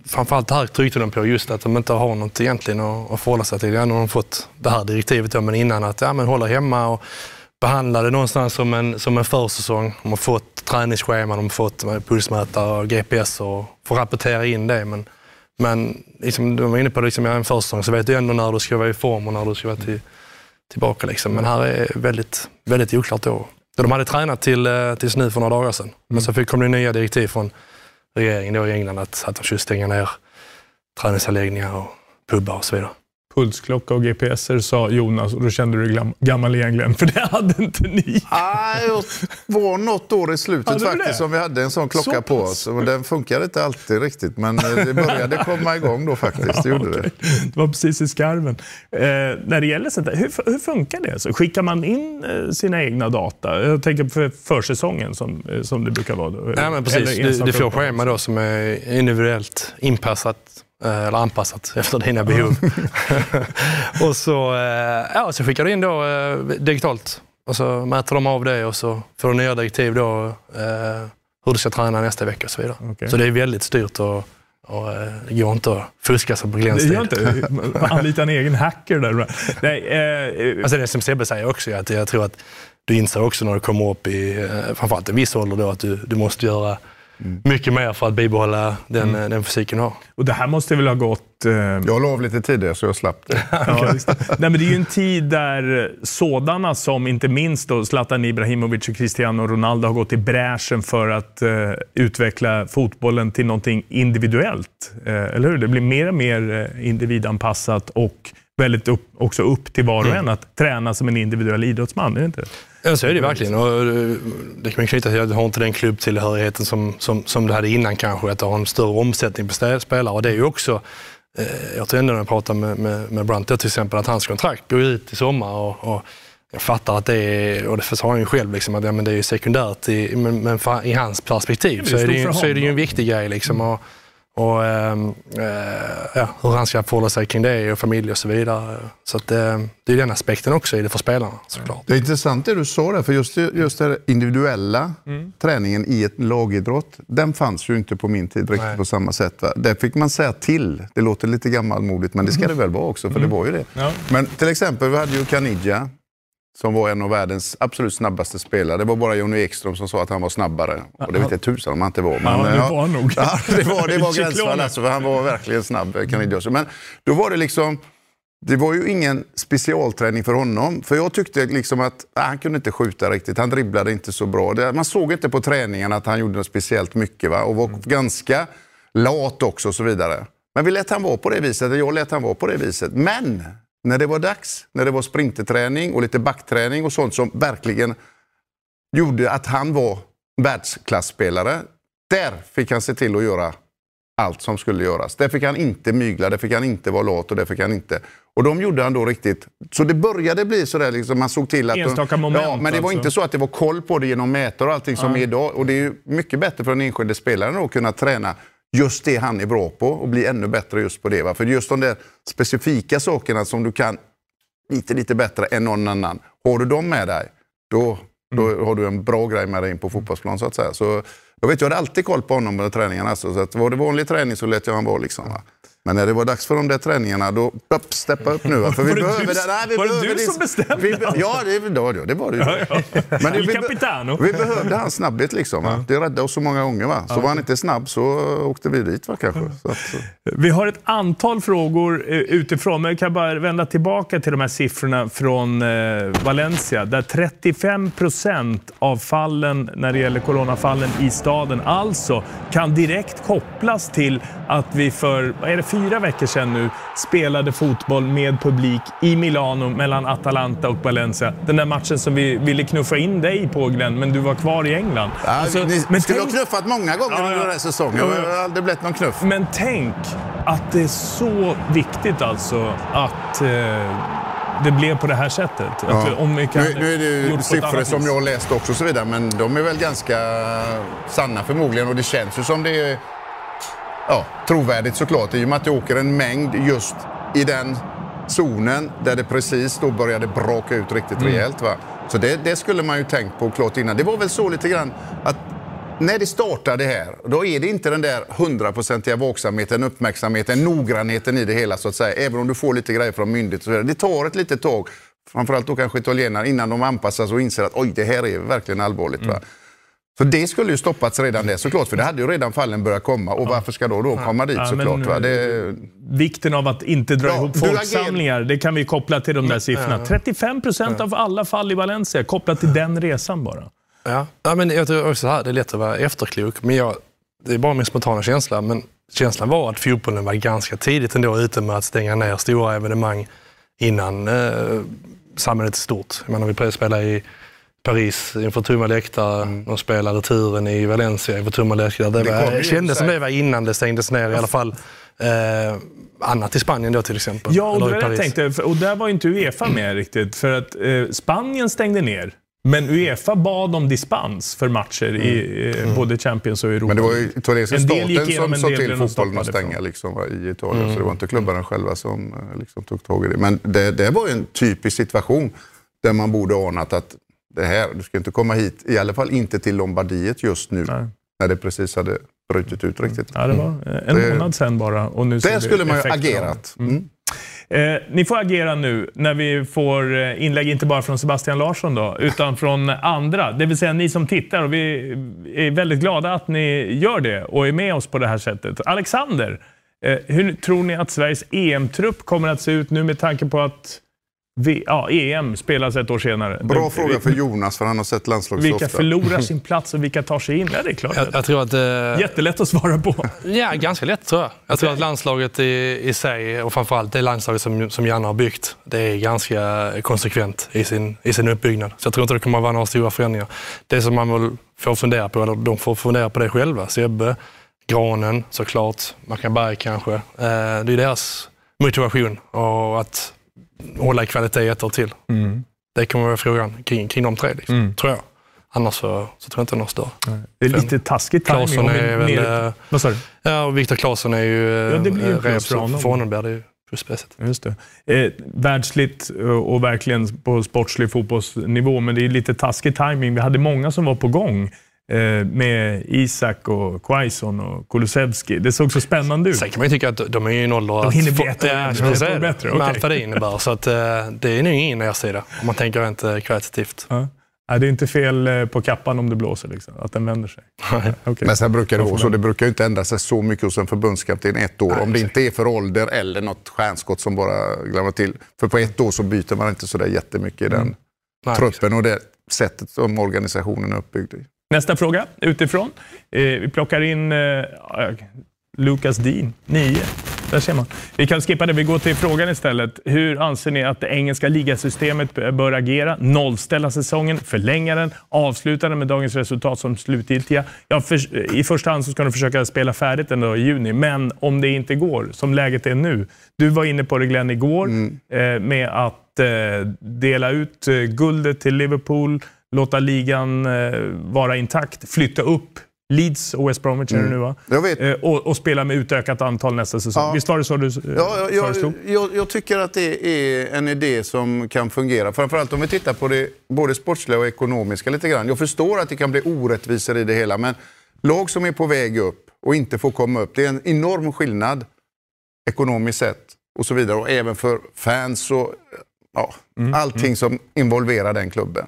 framförallt det här tryckte de på, just att de inte har något egentligen att, att förhålla sig till. Ja, nu har de fått det här direktivet då, men innan att ja, men hålla hemma och behandla det någonstans som en, som en försäsong. De har fått träningsscheman, de har fått pulsmätare och GPS och får rapportera in det. Men, men liksom, de var inne på att liksom, en försäsong så vet du ändå när du ska vara i form och när du ska vara till, tillbaka. Liksom. Men här är väldigt, väldigt oklart då de hade tränat till, eh, tills nu för några dagar sedan. Men så fick, kom det nya direktiv från regeringen då i England att, att de skulle stänga ner träningsanläggningar och pubbar och så vidare pulsklocka och GPSer sa Jonas och då kände du dig gammal egentligen, för det hade inte ni. Nej, det var något år i slutet faktiskt det? som vi hade en sån klocka så på oss. Och den funkade inte alltid riktigt, men eh, det började komma igång då faktiskt. Det gjorde okay. det. Det var precis i skarven. Eh, när det gäller sånt där, hur, hur funkar det? Så skickar man in eh, sina egna data? Jag tänker på försäsongen som, eh, som det brukar vara. Då. Ja, men precis. Du, du får schema då som är individuellt inpassat eller anpassat efter dina behov. och så, eh, ja, så skickar du in då eh, digitalt och så mäter de av det och så får du nya direktiv då hur du ska träna nästa vecka och så vidare. Okay. Så det är väldigt styrt och, och det går inte att fuska sig på gläntid. Det gör inte? Anlita en egen hacker där. Nej, eh, alltså det som Sebbe säger också, att jag tror att du inser också när du kommer upp i framförallt en viss ålder då, att du, du måste göra mm. mycket mer för att bibehålla den, mm. den fysiken har. Och det här måste väl ha gått... Eh... Jag la av lite tidigare så jag slapp det. ja, Nej, men det är ju en tid där sådana som, inte minst då Zlatan Ibrahimovic och Cristiano Ronaldo har gått i bräschen för att eh, utveckla fotbollen till någonting individuellt. Eh, eller hur? Det blir mer och mer eh, individanpassat och väldigt upp, också upp till var och en mm. att träna som en individuell idrottsman. Är det inte Ja, så är det verkligen. Och eh, det kan man knyta till att du har inte den klubbtillhörigheten som, som, som du hade innan kanske, att du har en större omsättning på spelare. Och det är ju också, eh, jag tror ändå när jag pratar med, med, med Brandt till exempel, att hans kontrakt går ut i sommar. Och, och jag fattar att det är, och det sa han ju själv, liksom, att ja, men det är sekundärt, i, men, men i hans perspektiv så, är det ju, så är det ju en viktig grej. Liksom, och, och äh, ja, hur han ska förhålla sig kring det och familj och så vidare. Så att, äh, det är den aspekten också i det för spelarna såklart. Det är intressant det du sa där, för just, just den individuella mm. träningen i ett lagidrott, den fanns ju inte på min tid riktigt Nej. på samma sätt. Va? Där fick man säga till. Det låter lite gammalmodigt, men det ska det väl vara också, för mm. det var ju det. Ja. Men till exempel, vi hade ju Caniggia som var en av världens absolut snabbaste spelare. Det var bara Jonny Ekström som sa att han var snabbare. Och det vet jag tusan om han inte var. Men, ja, det var han nog. Ja, det var, det var gränsfall alltså, för han var verkligen snabb, Canidioso. Men då var det liksom... Det var ju ingen specialträning för honom. För jag tyckte liksom att nej, han kunde inte skjuta riktigt. Han dribblade inte så bra. Man såg inte på träningen att han gjorde något speciellt mycket. Va? Och var mm. ganska lat också och så vidare. Men vi lät han vara på det viset. Jag lät han vara på det viset. Men när det var dags, när det var sprinterträning och lite backträning och sånt som verkligen gjorde att han var världsklasspelare. Där fick han se till att göra allt som skulle göras. Där fick han inte mygla, där fick han inte vara lat och där fick han inte... Och de gjorde han då riktigt... Så det började bli sådär, liksom, man såg till att... Enstaka moment. Ja, men det var alltså. inte så att det var koll på det genom mätare och allting som ja. är idag. Och det är ju mycket bättre för den enskilde spelaren att kunna träna just det han är bra på och bli ännu bättre just på det. Va? För just de där specifika sakerna som du kan lite, lite bättre än någon annan. Har du dem med dig, då, då mm. har du en bra grej med dig in på fotbollsplan så att säga. Så jag vet, jag hade alltid koll på honom med träningarna. Alltså, så att var det vanlig träning så lät jag han vara. Liksom, va? Men när det var dags för de där träningarna, då upp, steppa upp nu. För vi behöver det, nej, vi var det du som bestämde? Vi, ja, det, det, det var det. Ja, ja. Men det, vi, vi behövde hans snabbhet. Liksom, va? Det räddade oss så många gånger. Va? Så ja. var han inte snabb så åkte vi dit va, kanske. Så att, så. Vi har ett antal frågor eh, utifrån, men jag kan bara vända tillbaka till de här siffrorna från eh, Valencia. Där 35 procent av fallen när det gäller coronafallen i staden alltså kan direkt kopplas till att vi för, vad är det, fyra veckor sedan nu spelade fotboll med publik i Milano mellan Atalanta och Valencia. Den där matchen som vi ville knuffa in dig på Glenn, men du var kvar i England. Ja, alltså, ni men skulle tänk... ha knuffat många gånger ja, under den här säsongen. Ja, ja. Det har aldrig blivit någon knuff. Men tänk att det är så viktigt alltså att eh, det blev på det här sättet. Ja. om vi kan nu, nu är det siffror som jag läst också och så vidare, men de är väl ganska sanna förmodligen och det känns ju som det är ja, trovärdigt såklart i och med att det åker en mängd just i den zonen där det precis då började braka ut riktigt mm. rejält. Va? Så det, det, skulle man ju tänkt på klart innan. Det var väl så lite grann att när det startade här, då är det inte den där hundraprocentiga vaksamheten, uppmärksamheten, noggrannheten i det hela så att säga. Även om du får lite grejer från myndigheter Det tar ett litet tag, framförallt då kanske italienarna, innan de anpassar sig och inser att oj, det här är verkligen allvarligt. Mm. Va? Så det skulle ju stoppats redan det såklart, för det hade ju redan fallen börjat komma. Och varför ska då då komma dit ja, såklart? Men, det... Vikten av att inte dra ja, ihop folksamlingar, det kan vi koppla till de där siffrorna. 35 procent av alla fall i Valencia kopplat till den resan bara. Ja, ja men jag tror också här, det är lätt att vara efterklok, men jag, det är bara min spontana känsla. Men känslan var att fotbollen var ganska tidigt ändå ute med att stänga ner stora evenemang innan eh, samhället är stort. Jag menar, vi spelade i Paris inför tomma läktare. Mm. De spelade turen i Valencia inför tomma läktare. Det, var, det kändes som det var innan det stängdes ner i alla fall. Eh, annat i Spanien då till exempel. Ja, och, det jag tänkte, och där var inte Uefa med riktigt. För att eh, Spanien stängde ner. Men Uefa bad om dispens för matcher mm. i eh, mm. både Champions och Europa. Men det var ju italienska staten som sa till fotbollen att stänga liksom, i Italien. Mm. Så det var inte klubbarna själva som eh, liksom, tog tag i det. Men det, det var ju en typisk situation där man borde anat att det här, du ska inte komma hit, i alla fall inte till Lombardiet just nu. Nej. När det precis hade brutit ut riktigt. Ja, det var en det, månad sedan bara. Och nu det skulle man ju agerat. Mm. Eh, ni får agera nu när vi får eh, inlägg inte bara från Sebastian Larsson då, utan från andra. Det vill säga ni som tittar och vi är väldigt glada att ni gör det och är med oss på det här sättet. Alexander, eh, hur tror ni att Sveriges EM-trupp kommer att se ut nu med tanke på att vi, ja, EM spelas ett år senare. Bra fråga för Jonas, för han har sett landslaget Vilka så ofta. förlorar sin plats och vilka tar sig in? Ja, det är klart. Jag, jag tror att... Eh, Jättelätt att svara på. Ja, ganska lätt tror jag. Jag tror att landslaget i, i sig, och framförallt det landslaget som, som Janne har byggt, det är ganska konsekvent i sin, i sin uppbyggnad. Så jag tror inte det kommer att vara några stora förändringar. Det som man väl får fundera på, eller de får fundera på det själva, Sebbe, Granen såklart, Mackaberg kanske. Eh, det är deras motivation och att hålla i kvalitet ett år till. Mm. Det kommer vara frågan kring, kring de tre, liksom, tror jag. Annars så, så tror jag inte någon större. Det är lite taskigt timing. Claesson om vi- är väl... ner- eh, Vad sa du? Ja, och Viktor Claesson är ju Ja, det blir ju eh, rep, så för honom blir det ju plusmässigt. Just det. Eh, världsligt och, och verkligen på sportslig fotbollsnivå, men det är lite taskig timing. Vi hade många som var på gång eh, med Isak och Quaison och Kulusevski. Det såg så spännande ut. Sen kan man ju tycka att de är i en ålder De att... hinner bli ett år bättre, Med allt vad det innebär. Så att, eh, det är nog ingen nedsida om man tänker rent eh, kvalitativt. Ja. Nej, det är inte fel eh, på kappan om det blåser, liksom, att den vänder sig. Okej. Men sen brukar det vara så. Det brukar ju inte ändra sig så mycket hos en förbundskapten ett år. om det inte är för ålder eller något stjärnskott som bara glömmer till. För på ett år så byter man inte så där jättemycket i den Nej, truppen och det sättet som organisationen är uppbyggd i. Nästa fråga utifrån. Eh, vi plockar in eh, ja, Lukas Dean, 9. Där ser man. Vi kan skippa det. Vi går till frågan istället. Hur anser ni att det engelska ligasystemet bör agera? Nollställa säsongen, förlänga den, avsluta den med dagens resultat som slutgiltiga. Ja, för, I första hand så ska de försöka spela färdigt den då i juni, men om det inte går, som läget är nu. Du var inne på det Glenn igår eh, med att eh, dela ut eh, guldet till Liverpool, låta ligan eh, vara intakt, flytta upp Leeds och West Bromwich är det nu va? Jag vet. Eh, och, och spela med utökat antal nästa säsong. Ja. Visst var det så du Ja, jag, föreslog? jag, jag, tycker att det är en idé som kan fungera. Framförallt om vi tittar på det både sportsliga och ekonomiska lite grann. Jag förstår att det kan bli orättvisor i det hela, men lag som är på väg upp och inte får komma upp, det är en enorm skillnad ekonomiskt sett och så vidare. Och även för fans och ja, allting som involverar den klubben.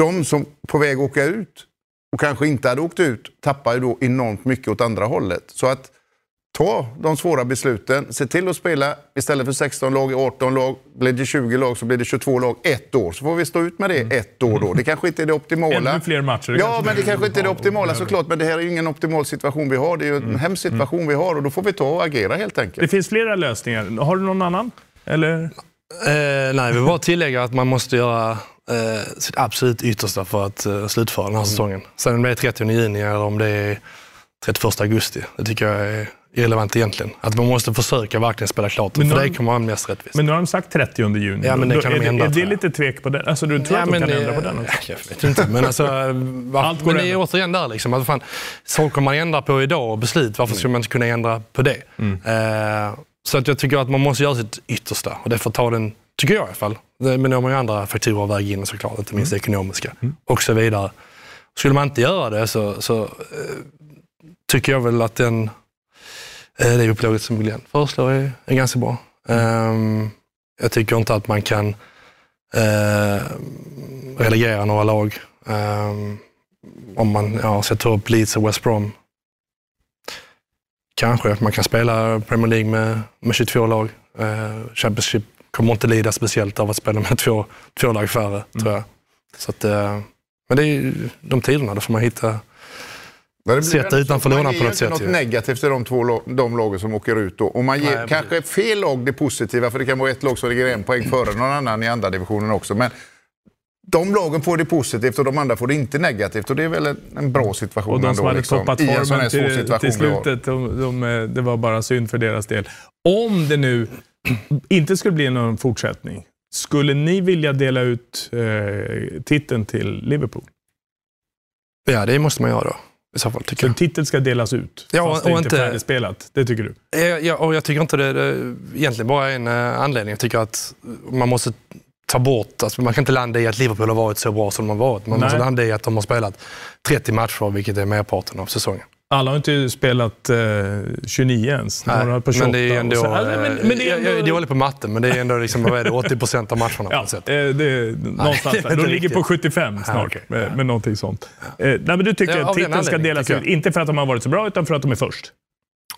De som på väg att åka ut och kanske inte hade åkt ut tappar ju då enormt mycket åt andra hållet. Så att ta de svåra besluten. Se till att spela istället för 16 lag i 18 lag. Blir det 20 lag så blir det 22 lag ett år. Så får vi stå ut med det ett år då. Det kanske inte är det optimala. Ännu fler matcher. Ja, men det kanske inte är det optimala såklart. Men det här är ju ingen optimal situation vi har. Det är ju en hemsk situation vi har och då får vi ta och agera helt Det enkelt. finns flera lösningar. Har du någon annan? Eller? Eh, nej, vi vill bara tillägga att man måste göra eh, sitt absolut yttersta för att eh, slutföra den här säsongen. Sen om det är 30 juni eller om det är 31 augusti, det tycker jag är irrelevant egentligen. Att man måste försöka verkligen spela klart Men för det kommer vara mest rättvist. Men nu har de sagt 30 juni. Ja, men det kan de är, ändra, Är det lite tvek på den? Alltså, du tror Ja, att de kan det- ändra på den också? Jag vet inte, men alltså... Var, Allt går men det är återigen där liksom. Att fan, saker man ändrar på idag och beslut, varför skulle man inte kunna ändra på det? Eh, så att jag tycker att man måste göra sitt yttersta och det får ta den, tycker jag i alla fall. Men då har man ju andra faktorer att väga in såklart, inte minst ekonomiska och så vidare. Skulle man inte göra det så, så eh, tycker jag väl att den, eh, det upplaget som Glenn föreslår är, är ganska bra. Ehm, jag tycker inte att man kan eh, relegera några lag. Ehm, om man ja, sätter upp Leeds och West Brom. Kanske man kan spela Premier League med, med 22 lag. Eh, Championship kommer inte lida speciellt av att spela med två, två lag färre, tror jag. Så att, eh, men det är ju de tiderna, då får man hitta väldigt- utanför man lådan ger på något sätt inte ju. något negativt till de två de lagen som åker ut då. Och man ger Nej, kanske fel lag det positiva, för det kan vara ett lag som ligger en poäng före någon annan i andra divisionen också. Men de lagen får det positivt och de andra får det inte negativt. Och det är väl en, en bra situation Och de ändå, som hade liksom, toppat i en sån här formen till, situation till slutet, de, de, eh, det var bara synd för deras del. Om det nu inte skulle bli någon fortsättning, skulle ni vilja dela ut eh, titeln till Liverpool? Ja, det måste man göra då. I så fall, tycker Så jag. titeln ska delas ut, Ja, fast det och inte är inte- färdigspelat. Det tycker du? Eh, Ja, och jag tycker inte det, det är egentligen bara en eh, anledning. Jag tycker att man måste ta bort, alltså man kan inte landa i att Liverpool har varit så bra som de har varit. Man Nej. måste landa i att de har spelat 30 matcher, vilket är merparten av säsongen. Alla har inte spelat eh, 29 ens. Nej, Några på 28. men det är ändå... så- alltså, men, men det är jag, jag är ändå dålig på matte, men det är ändå liksom, vad är det, 80 procent av matcherna på Ja, något sätt. eh, det är någonstans det är De ligger på riktigt. 75 snart, Ja, okej. med, med någonting sånt. Eh, nej, men du tycker Ja, att titeln ska delas ut, jag. inte för att de har varit så bra, utan för att de är först.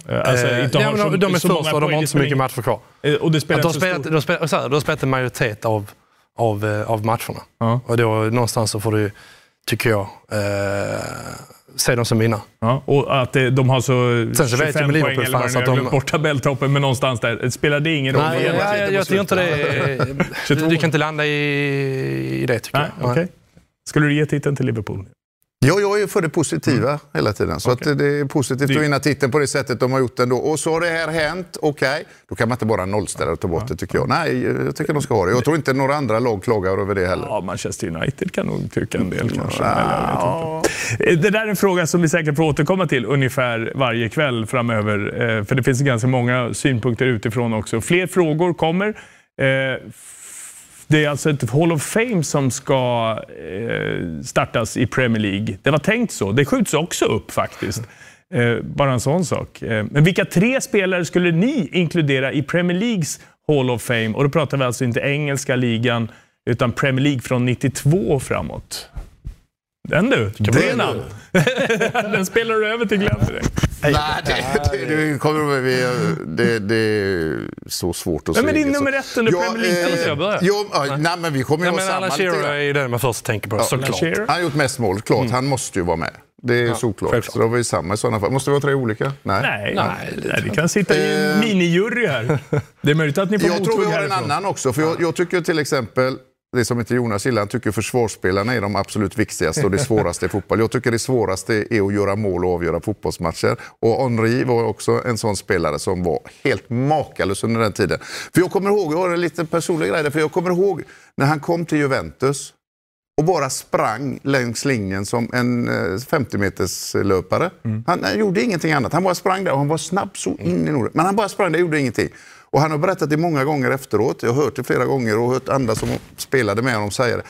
Eh, Alltså, Eh, inte ja, har men de, så- de är först och de har inte så mycket matcher kvar. Eh, Och det spelar Att de, inte så spelat, stor... de, spelat, så här, de har spelat en majoritet av, av, eh, av matcherna. Ja. Och då någonstans så får du, tycker jag, eh, se dem som vinnare. Ja, och att eh, de har så Sen så vet jag 25 med poäng eller vad att har de- glömt bort tabelltoppen, men någonstans där. Spelar det ingen roll? Nej, vad jag, jag, tycker inte det. 22. Du kan inte landa i, i det tycker Nej, jag. okej. Skulle du ge titeln till Liverpool? Ja, jag är för det positiva hela tiden. Så Okej. att det är positivt Det- att vinna titeln på det sättet de har gjort ändå. Och så har det här hänt, okej. Då kan man inte bara nollställa och ta bort det tycker jag. Nej, jag tycker de ska ha det. Jag tror inte några andra lag klagar över det heller. Ja, Manchester United kan nog tycka en del kanske. Eller. Eh, Det där är en fråga som vi säkert får återkomma till ungefär varje kväll framöver. eh, För det finns ganska många synpunkter utifrån också. Fler frågor kommer. Det är alltså ett Hall of Fame som ska eh, startas i Premier League. Det var tänkt så. Det skjuts också upp faktiskt. Eh, Bara en sån sak. Eh, Men vilka tre spelare skulle ni inkludera i Premier Leagues Hall of Fame? Och då pratar vi alltså inte engelska ligan, utan Premier League från 92 och framåt. Den du, namn. Den spelar du över till Glenn direkt. Nej, det, det, det, kommer, vi, det, det är så svårt att är säga. din Så- nummer ett under Premier League? Eller ska jag börja? Ja, ja, nej, men vi kommer ju Ja, ha men samma Alan lite Shearer är ju den man först tänker på, såklart. Shearer. Han har gjort mest mål, klart. Han måste ju vara med. Det är såklart. självklart. Så då har vi samma i sådana fall. Måste det vara tre olika? Nej. Nej, Nej, nej, det kan sitta i en minijury här. Det är möjligt att ni får Jag tror vi har en annan också. För jag, jag tycker till exempel, det som inte Jonas gillar, han tycker försvarsspelarna är de absolut viktigaste och det svåraste i fotboll. Jag tycker det svåraste är att göra mål och avgöra fotbollsmatcher. Och Henri var också en sån spelare som var helt makalös under den tiden. För jag kommer ihåg, jag har en liten personlig grej där, för jag kommer ihåg när han kom till Juventus och bara sprang längs linjen som en eh, 50 meters löpare. Han, han gjorde ingenting annat. Han bara sprang där och han var snabb så in i Norden. Men han bara sprang där och gjorde ingenting. Och han har berättat det många gånger efteråt. Jag har hört det flera gånger och hört andra som spelade med honom säga det.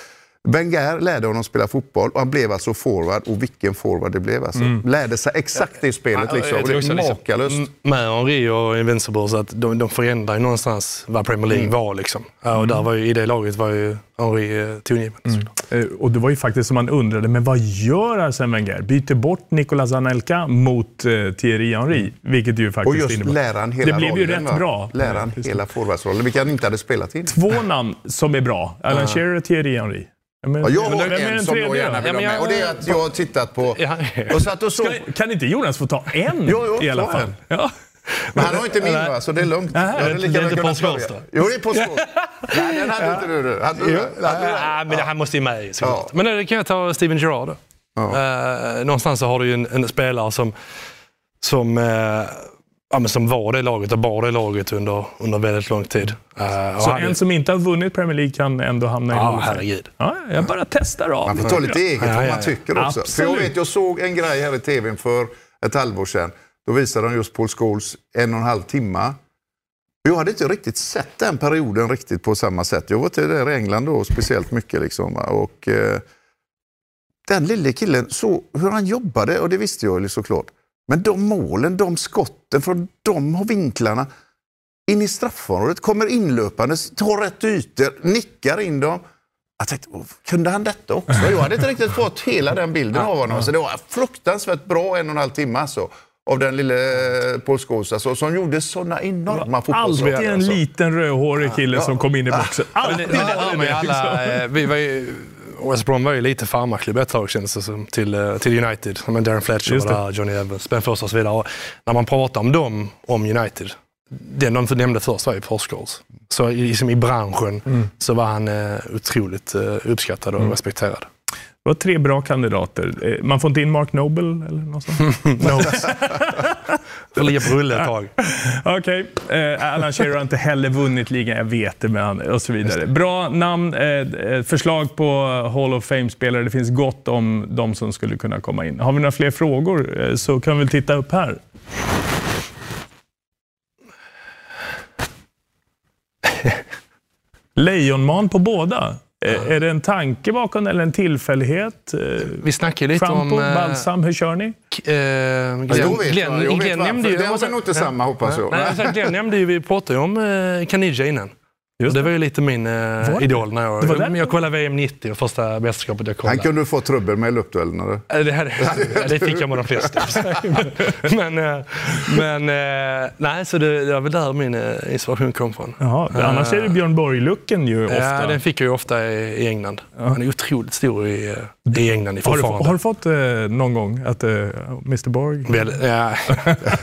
Wenger lärde honom spela fotboll och han blev alltså forward och vilken forward det blev alltså. Lärde sig exakt det spelet liksom. Och det är makalöst. m- Med Henri och Invincible så att de, de förändrar ju någonstans vad Premier League var. Liksom. Ja, och där var ju, I det laget var ju Henri eh, tongivande. såklart. Eh, Och det var ju faktiskt som man undrade, men vad gör Arsene Wenger? Byter bort Nicolas Anelka mot eh, Thierry Henry, vilket ju faktiskt Och just innebar. lära han hela Det blev ju rollen, rätt va? bra. Lära han Eh, precis. hela forwardsrollen, vilket han inte hade spelat in. Två namn som är bra. Alan Shearer och Thierry Henry. Ja, men- Ja, jag har en som jag gärna vill ha Ja, med. Och det är att jag har tittat på... Ja, ja. Och satt och såg... Ska, kan inte Jonas få ta en Jo, jo, i alla fall? en. Ja. Men han har inte min va, så det är lugnt. Nej, jag hade det är inte Paul? Jo, det är Paul. Nej, den hade inte du. du. Hade du? Hade du? Ja, men det här måste ju med såklart. Ja. Men det kan jag ta Steven Gerrard då. Eh, någonstans så har du ju en, en spelare som, som, eh, ja, men som var det laget och bar det laget under, under väldigt lång tid. Och Så en som inte har vunnit Premier League kan ändå hamna i Ja, herregud. Ja, jag bara testar av. Man får ta lite eget Ja, vad ja. man tycker också. För jag, Absolut. vet, jag såg en grej här i tvn för ett halvår sedan. Då visade de just Paul Scholes en och en halv timme. Jag hade inte riktigt sett den perioden riktigt på samma sätt. Jag var till där i England då speciellt mycket. Liksom, och, eh, den lille killen, så, hur han jobbade, och det visste jag ju såklart. Men de målen, de skotten från de vinklarna in i straffområdet, kommer inlöpande, tar rätt ytor, nickar in dem. Jag tänkte, "Åh, kunde han detta också? Jag hade inte riktigt fått hela den bilden av honom. Så det var fruktansvärt bra en och en halv timme alltså, av den lille Paul Scholes alltså, som gjorde sådana enorma Alltid fotbollssaker. en Alltså. liten rödhårig kille som kom in i boxen. Men Alltid liksom. alla, eh, vi var ju, West Brom var ju lite farmarklubb ett tag kändes det som, till, eh, till United. Men Darren Fletcher var där, Johnny Evans, Ben Foster och så vidare. Och när man pratar om dem, om United, den de nämnde först var ju Scholes. Så i- liksom i branschen Mm. så var han eh, otroligt eh, uppskattad och respekterad. Det var tre bra kandidater. Eh, Man får inte in Mark Noble eller något sånt? Notes. Får ligga på rulle ett tag. Okej, eh, Alan Shearer har inte heller vunnit ligan, jag vet det, men och så vidare. Bra namn, eh, eh, förslag på Hall of Fame-spelare. Det finns gott om de som skulle kunna komma in. Har vi några fler frågor eh, så kan vi titta upp här. Lejonman på båda. Eh, Är det en tanke bakom eller en tillfällighet? Eh, Vi snackade lite Shampoo, om... eh, balsam, hur kör ni? Eh, Glenn, Ja, jag vet, Glenn, jag vet Glenn varför. nämnde ju... Det har väl nog inte samma, hoppas jag. Nej, alltså, Glenn nämnde ju, vi pratade ju om Caniggia innan. Just det var ju lite min eh, idol när jag, där? jag, kollade VM 90 och första mästerskapet jag Han kollade. kunde få trubbel med luftduellen. eller? Eh, Det, här, det fick jag med de flesta. men eh, men eh, nej, så det, det var väl där min eh, inspiration kom från. Jaha, annars är det Björn Borg-looken ju ofta. Ja, den fick jag ju ofta i, i England. Han är otroligt stor i, i England har, du, fortfarande. har du fått eh, någon gång att eh, Mr Borg... Väl, ja,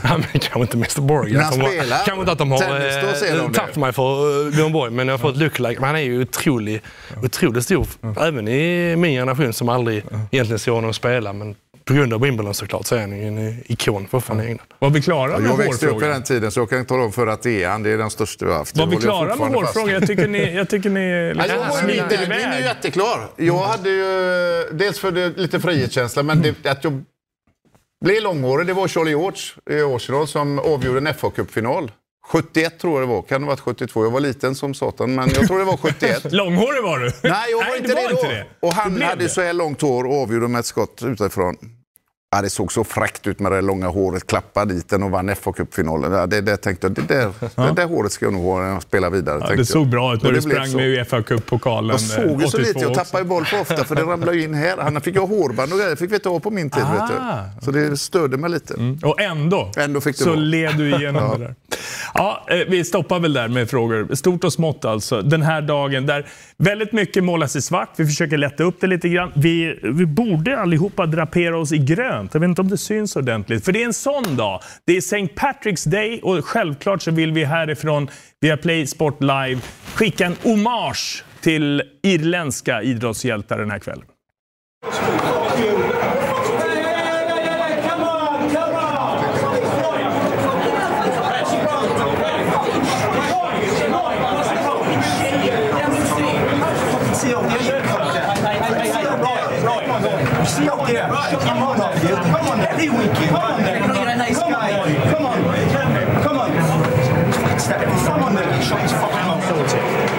men kanske inte Mr Borg. Kanske inte att de har eh, tagit mig för Björn Borg, men jag har fått lookalike. Men han är ju otrolig, otroligt stor, även i min generation som aldrig egentligen såg honom spela. Men på grund av Wimbledon såklart så är han ju en ikon fortfarande i England. Var vi klara med Jag växte upp i den tiden så jag kan tala om för att det är han. Det är den största vi har haft. Var Det vi klara med hårfrågan? Jag tycker ni, jag tycker ni Ja, liksom jag var min är ju iväg. jätteklar. Jag hade ju dels för det, lite frihetskänsla, men det, att jag blev långhårig, det var Charlie George i Arsenal som avgjorde en FA-cupfinal. 71 tror jag det var, kan det ha varit 72? Jag var liten som satan, men jag tror det var 71. Långhårig var du? Nej, jag var Nej, inte det det var då. inte det. Och Det han hade det. så här långt hår och avgjorde med ett skott utifrån. Ja, det såg så fräckt ut med det långa håret, klappade dit den och vann FA-cupfinalen. Ja, det, det tänkte jag, det där, det där håret ska jag nog ha när jag spelar vidare. Ja, det såg jag. bra ut när du sprang så. med Uefa Cup-pokalen Jag såg ju så eh, lite, jag 82 tappade boll för ofta för det ramlade in här. Han fick ha hårband och grejer, fick vi ha på min tid. Vet Ah. du. Så det störde mig lite. Och ändå, Ändå fick så led du igenom det där. Ja, eh, vi stoppar väl där med frågor. Stort och smått alltså. Den här dagen där väldigt mycket målas i svart. Vi försöker lätta upp det lite grann. Vi, vi borde allihopa drapera oss i grönt. Jag vet inte om det syns ordentligt. För det är en sån dag. Det är St. Patrick's Day och självklart så vill vi härifrån via Play Sport Live skicka en hommage till irländska idrottshjältar den här kvällen.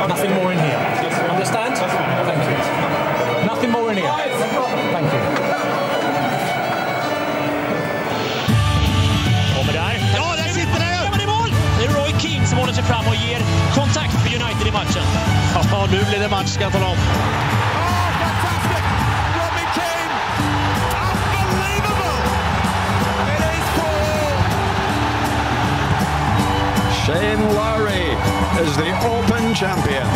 Nothing more in here. Understand? Thank you. Nothing more in here. Thank you. Kommer där. Ja, där sitter den! Ja, men i mål! Det är Roy King som håller sig fram och ger kontakt för United i matchen. Ja, nu blir det match ska jag tala om. Shane Lowry is the Open champion.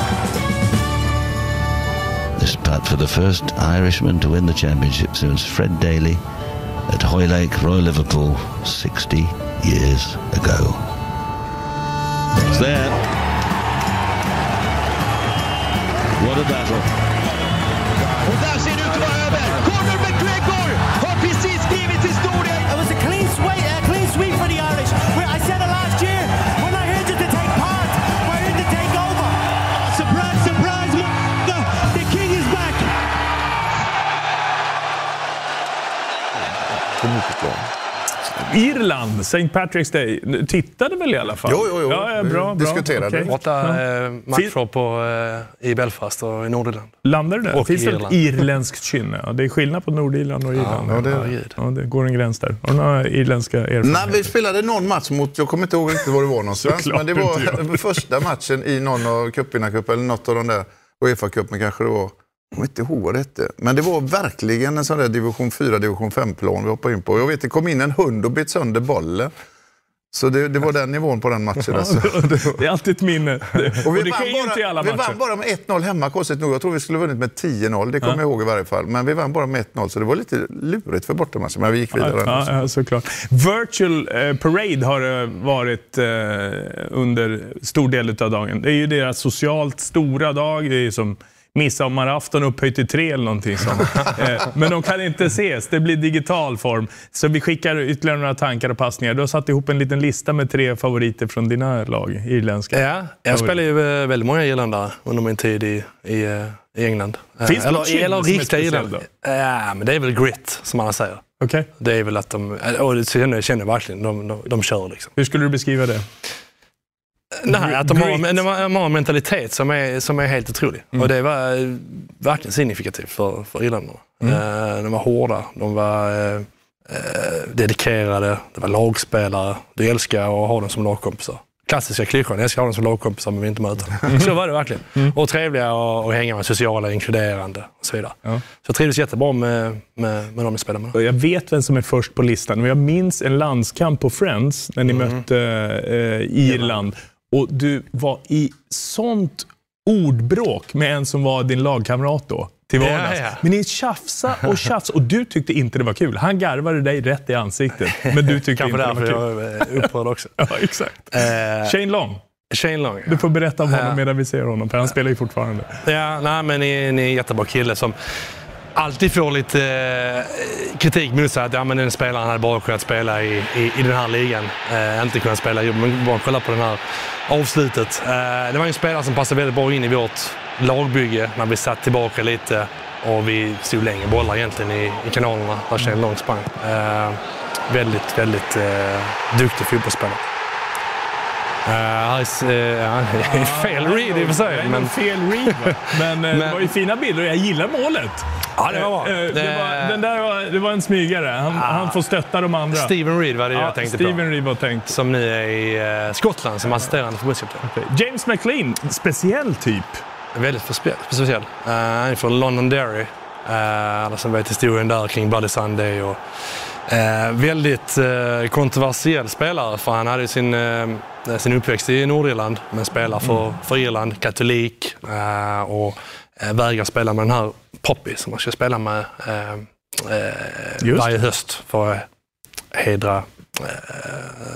This putt for the first Irishman to win the championship since Fred Daly at Hoylake, Royal Liverpool, 60 years ago. It's there. What a battle. Irland, St. Patrick's Day. Tittade väl i alla fall? Jo, jo, jo. Ja, ja, Vi bra, bra. diskuterade. Okej. Borta eh, matcher på, eh, i Belfast och i Nordirland. Landade det? Och Finns det ett irländskt kynne? Ja, det är skillnad på Nordirland och Irland. ja, det är det. Herregud. Ja, det går en gräns där. Har du några irländska Nej, erfarenheter? vi spelade någon match mot, jag kommer inte ihåg riktigt var det var någonstans, men det var första matchen i någon av cupvinnarcup eller något av de där, Uefa-cupen kanske det var. Kommer inte ihåg vad det hette. Men det var verkligen en sån där division 4, division 5-plan vi hoppade in på. Jag vet, det kom in en hund och bet sönder bollen. Så det, det var den nivån på den matchen. Alltså. Det är alltid ett minne. Och, Och vi det vann sker ju inte i alla vi matcher. vann bara med 1-0 hemma konstigt nog. Jag tror vi skulle ha vunnit med 10-0, det kommer Ja. jag ihåg i varje fall. Men vi vann bara med 1-0 så det var lite lurigt för bortamatchen. Men vi gick vidare. Ja, ja, såklart. Virtual eh, Parade har det varit eh, under stor del av dagen. Det är ju deras socialt stora dag. Det är som midsommarafton upphöjt till tre eller någonting sånt. eh, men de kan inte ses. Det blir digital form. Så vi skickar ytterligare några tankar och passningar. Du har satt ihop en liten lista med tre favoriter från dina lag, irländska. Ja, jag spelade ju eh, väldigt många irländare under min tid i, i, eh, i England. Finns eller, som är riktiga speciellt irländare. Ja, men det är väl grit, som alla säger. Okej. Det är väl att de, och det känner jag känner verkligen, de, de, de kör liksom. Hur skulle du beskriva det? Nej, att de har, de har de har en mentalitet som är, som är helt otrolig. Mm. Och det var eh, verkligen signifikativt för, för irländarna. Mm. Eh, de var hårda, de var, eh, dedikerade, det var lagspelare. Du älskar att ha dem som lagkompisar. Klassiska klyschan, jag älskar att ha dem som lagkompisar men vill inte möta dem. Så var det verkligen. Och trevliga att hänga med, sociala, inkluderande och så vidare. Så jag trivdes jättebra med, med, med dem jag spelade med. Jag vet vem som är först på listan. Och jag minns en landskamp på Friends när ni mötte eh, Irland. Och du var i sånt ordbråk med en som var din lagkamrat då. Till Ja, vardags. ja. Men ni tjafsa och tjafsa och du tyckte inte det var kul. Han garvade dig rätt i ansiktet, men du tyckte Kanske inte det därför var jag kul. är upprörd också. ja, exakt. Eh, Shane Long. Shane Long, ja. Du får berätta om honom Ja. medan vi ser honom, för han spelar ju fortfarande. Ja, nej, men ni, ni är en jättebra kille som alltid får lite eh, kritik mot sig att ja, men den spelaren hade bara kunnat spela i, i, i den här ligan. Eh, inte kunnat spela i men bara kolla på det här avslutet. Eh, det var en spelare som passade väldigt bra in i vårt lagbygge när vi satt tillbaka lite och vi stod längre bollar egentligen i, i kanalerna där en lång sprang. Eh, väldigt, väldigt eh, duktig fotbollsspelare. Uh, det är fel read i och för sig. Men, fel read, va? men, eh, det Men- var ju fina bilder och jag gillar målet. Ja, det var bra. Det Det- var, den där var, det var en smygare. Han, han får stötta de andra. Steven Reed var det Ja, jag tänkte Steven på. Reed var tänkt. Som nu är i Skottland som assisterande förbundskapten. James McLean, speciell typ. Väldigt spe- speciell. Uh, han är från London Derry. Uh, alla som vet historien där kring Bloody Sunday. Och, eh, väldigt eh, kontroversiell spelare för han hade sin, eh, sin uppväxt i Nordirland men spelar för, Mm. för Irland, katolik eh, och uh, vägrar spela med den här Poppy som man ska spela med eh, eh, varje höst för att hedra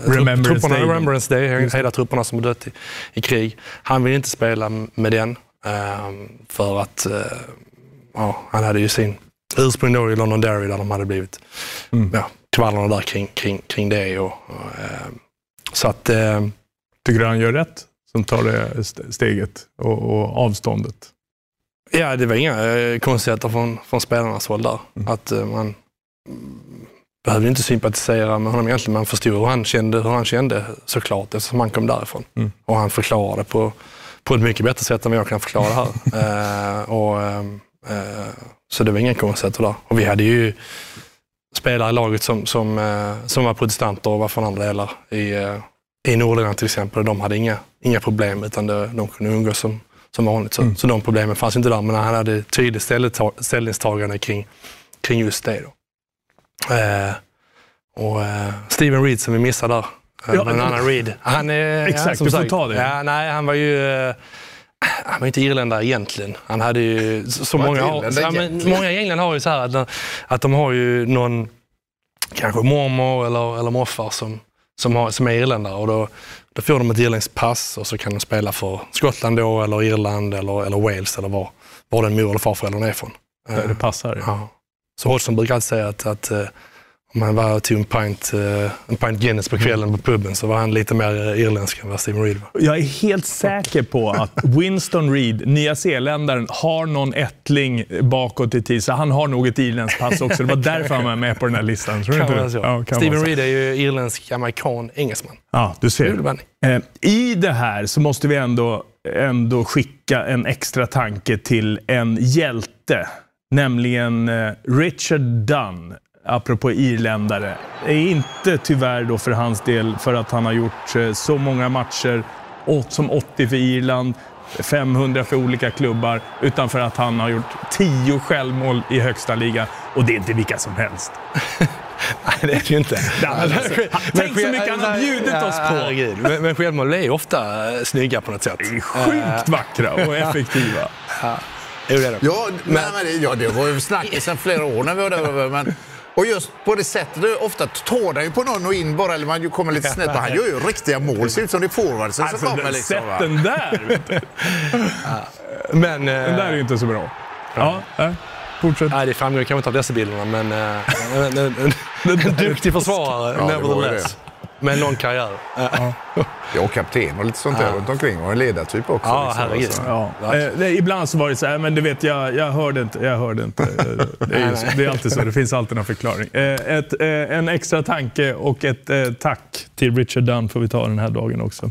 Remembrance trupperna, Day. Remembrance Day, hela trupperna som dött i, i krig. Han vill inte spela med den för att eh, ja, han hade ju sin ursprung då i London Derry där de hade blivit Mm. ja, kvallerna där kring, kring, kring det. Och, och, ehm, så att, ehm, Tycker du han gör rätt som tar det st- steget och, och avståndet? ja, det var inga eh, konstigheter från, från spelarnas håll där. Mm. Att eh, man behövde inte sympatisera med honom egentligen. Man förstod hur han kände, hur han kände såklart eftersom han kom därifrån. Mm. Och han förklarade på, på ett mycket bättre sätt än vad jag kan förklara här. Eh, och, ehm, eh, så det var inga konstigheter där. Och vi hade ju spelare i laget som, som, eh, som var protestanter och var från andra delar i, eh, i Nordirland till exempel. De hade inga, inga problem utan det, de kunde umgås som, som vanligt. Så, så de problemen fanns inte där. Men han hade tydligt ställningstagande kring, kring just det. Eh, och eh, Steven Reed som vi missade där. Ja, Ja, en annan Reed. Han är, Exakt, som du får sagt, ta det. Ja, nej, han var ju... eh, Han var inte irländare egentligen. Han hade ju... Så många, har, ja, men många i England har ju så här att, att de har ju någon, kanske mormor eller, eller morfar som, som, har, som är irländare. Och då, då får de ett irländskt pass och så kan de spela för Skottland då, eller Irland eller, eller Wales eller var, var den mor eller farföräldern är från. Där det passar. Ja. Så Hodgson brukar alltid säga att, att eh, om han var tog en pint, eh, en pint Guinness på kvällen på puben så var han lite mer eh, irländsk än vad Steven Reed var. Jag är helt säker på att Winston Reed, nya zeeländaren, har någon ättling bakåt i tid. Så han har nog ett irländskt pass också. Det var därför han var med på den här listan. Tror Kan inte. Ja, kan Steven. Reed är ju irländsk, amerikan, engelsman. Ja, du ser. Eh, I det här så måste vi ändå, ändå skicka en extra tanke till en hjälte. Nämligen Richard Dunn, apropå irländare. Det är inte tyvärr då för hans del för att han har gjort eh, så många matcher, som 80 för Irland, 500 för olika klubbar, utan för att han har gjort 10 självmål i högsta ligan. Och det är inte vilka som helst. Nej, det är det ju inte. Alltså, tänk så mycket han har bjudit oss på. Herregud. Men, men självmål är ofta eh, snygga på något sätt. Det är sjukt vackra och effektiva. Det är. Ja, men, nej, men det, ja, det var ju snackis sedan flera år när vi var där. Men, och just på det sättet, ofta tar han ju på någon och in bara, eller man kommer lite snett. Han gör ju riktiga mål, ser ut som det är forwardsen Alltså, som kommer. Liksom, sätt den där! Men, Den där är ju inte så bra. Ja, nej. fortsätt. Nej, det framgår kanske inte av dessa bilderna, men eh, en, en, en, en duktig försvarare, Ja, nevertheless. Med en lång karriär. Ja. Ja, och kapten och lite sånt där Ja. runt omkring. Och en ledartyp också. Ja, liksom, herregud. alltså. Ja. Eh, ibland så var det så här, men du vet, jag, jag hörde inte. Jag hörde inte. Eh, Det är, det är alltid så, det finns alltid någon förklaring. Eh, ett, eh, en extra tanke och ett eh, tack till Richard Dunn får vi ta den här dagen också.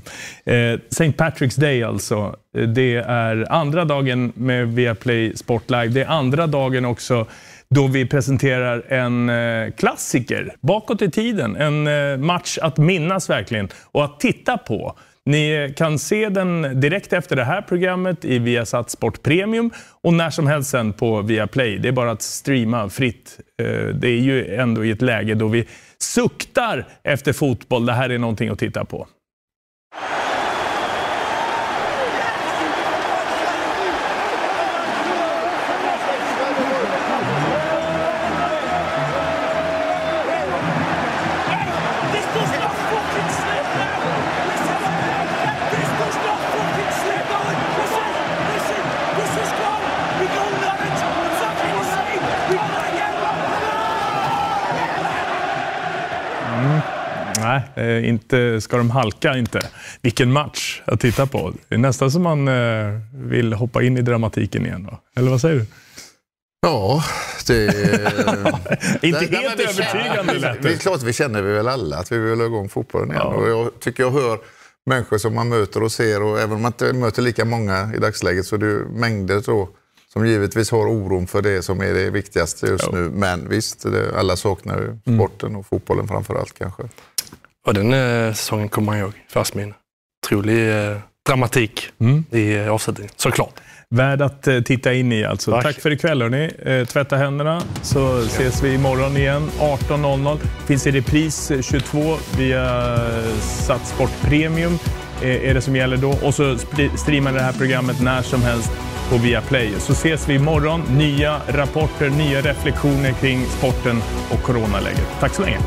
Eh, St. Patrick's Day alltså. Det är andra dagen med Viaplay Sport Live. Det är andra dagen också då vi presenterar en eh, klassiker bakåt i tiden. En eh, match att minnas verkligen och att titta på. Ni kan se den direkt efter det här programmet i Viasat Sport Premium och när som helst sen på Viaplay. Det är bara att streama fritt. Eh, det är ju ändå i ett läge då vi suktar efter fotboll. Det här är någonting att titta på. Nej, eh, inte ska de halka inte. Vilken match att titta på. Det är nästan som man eh, vill hoppa in i dramatiken igen. Då. Eller vad säger du? Ja, det... Inte Nej, nej, helt vi övertygande lät Det är det. klart, vi känner vi väl alla att vi vill ha igång fotbollen igen. Ja. Och jag tycker jag hör människor som man möter och ser och även om man inte möter lika många i dagsläget så är det mängder då som givetvis har oron för det som är det viktigaste just nu. Men visst, det, alla saknar ju Mm. sporten och fotbollen framför allt kanske. Och den eh, säsongen kommer man ihåg färskt minne. Otrolig eh, dramatik Mm. i eh, avslutningen, såklart. Värd att eh, titta in i alltså. Tack, Tack. för ikväll hörni. Eh, tvätta händerna så ses vi imorgon igen 18.00. Finns i repris eh, 22 via eh, Sat Sport Premium eh, är det som gäller då. Och så streamar det här programmet när som helst på Viaplay. Så ses vi imorgon. Nya rapporter, nya reflektioner kring sporten och coronaläget. Tack så länge.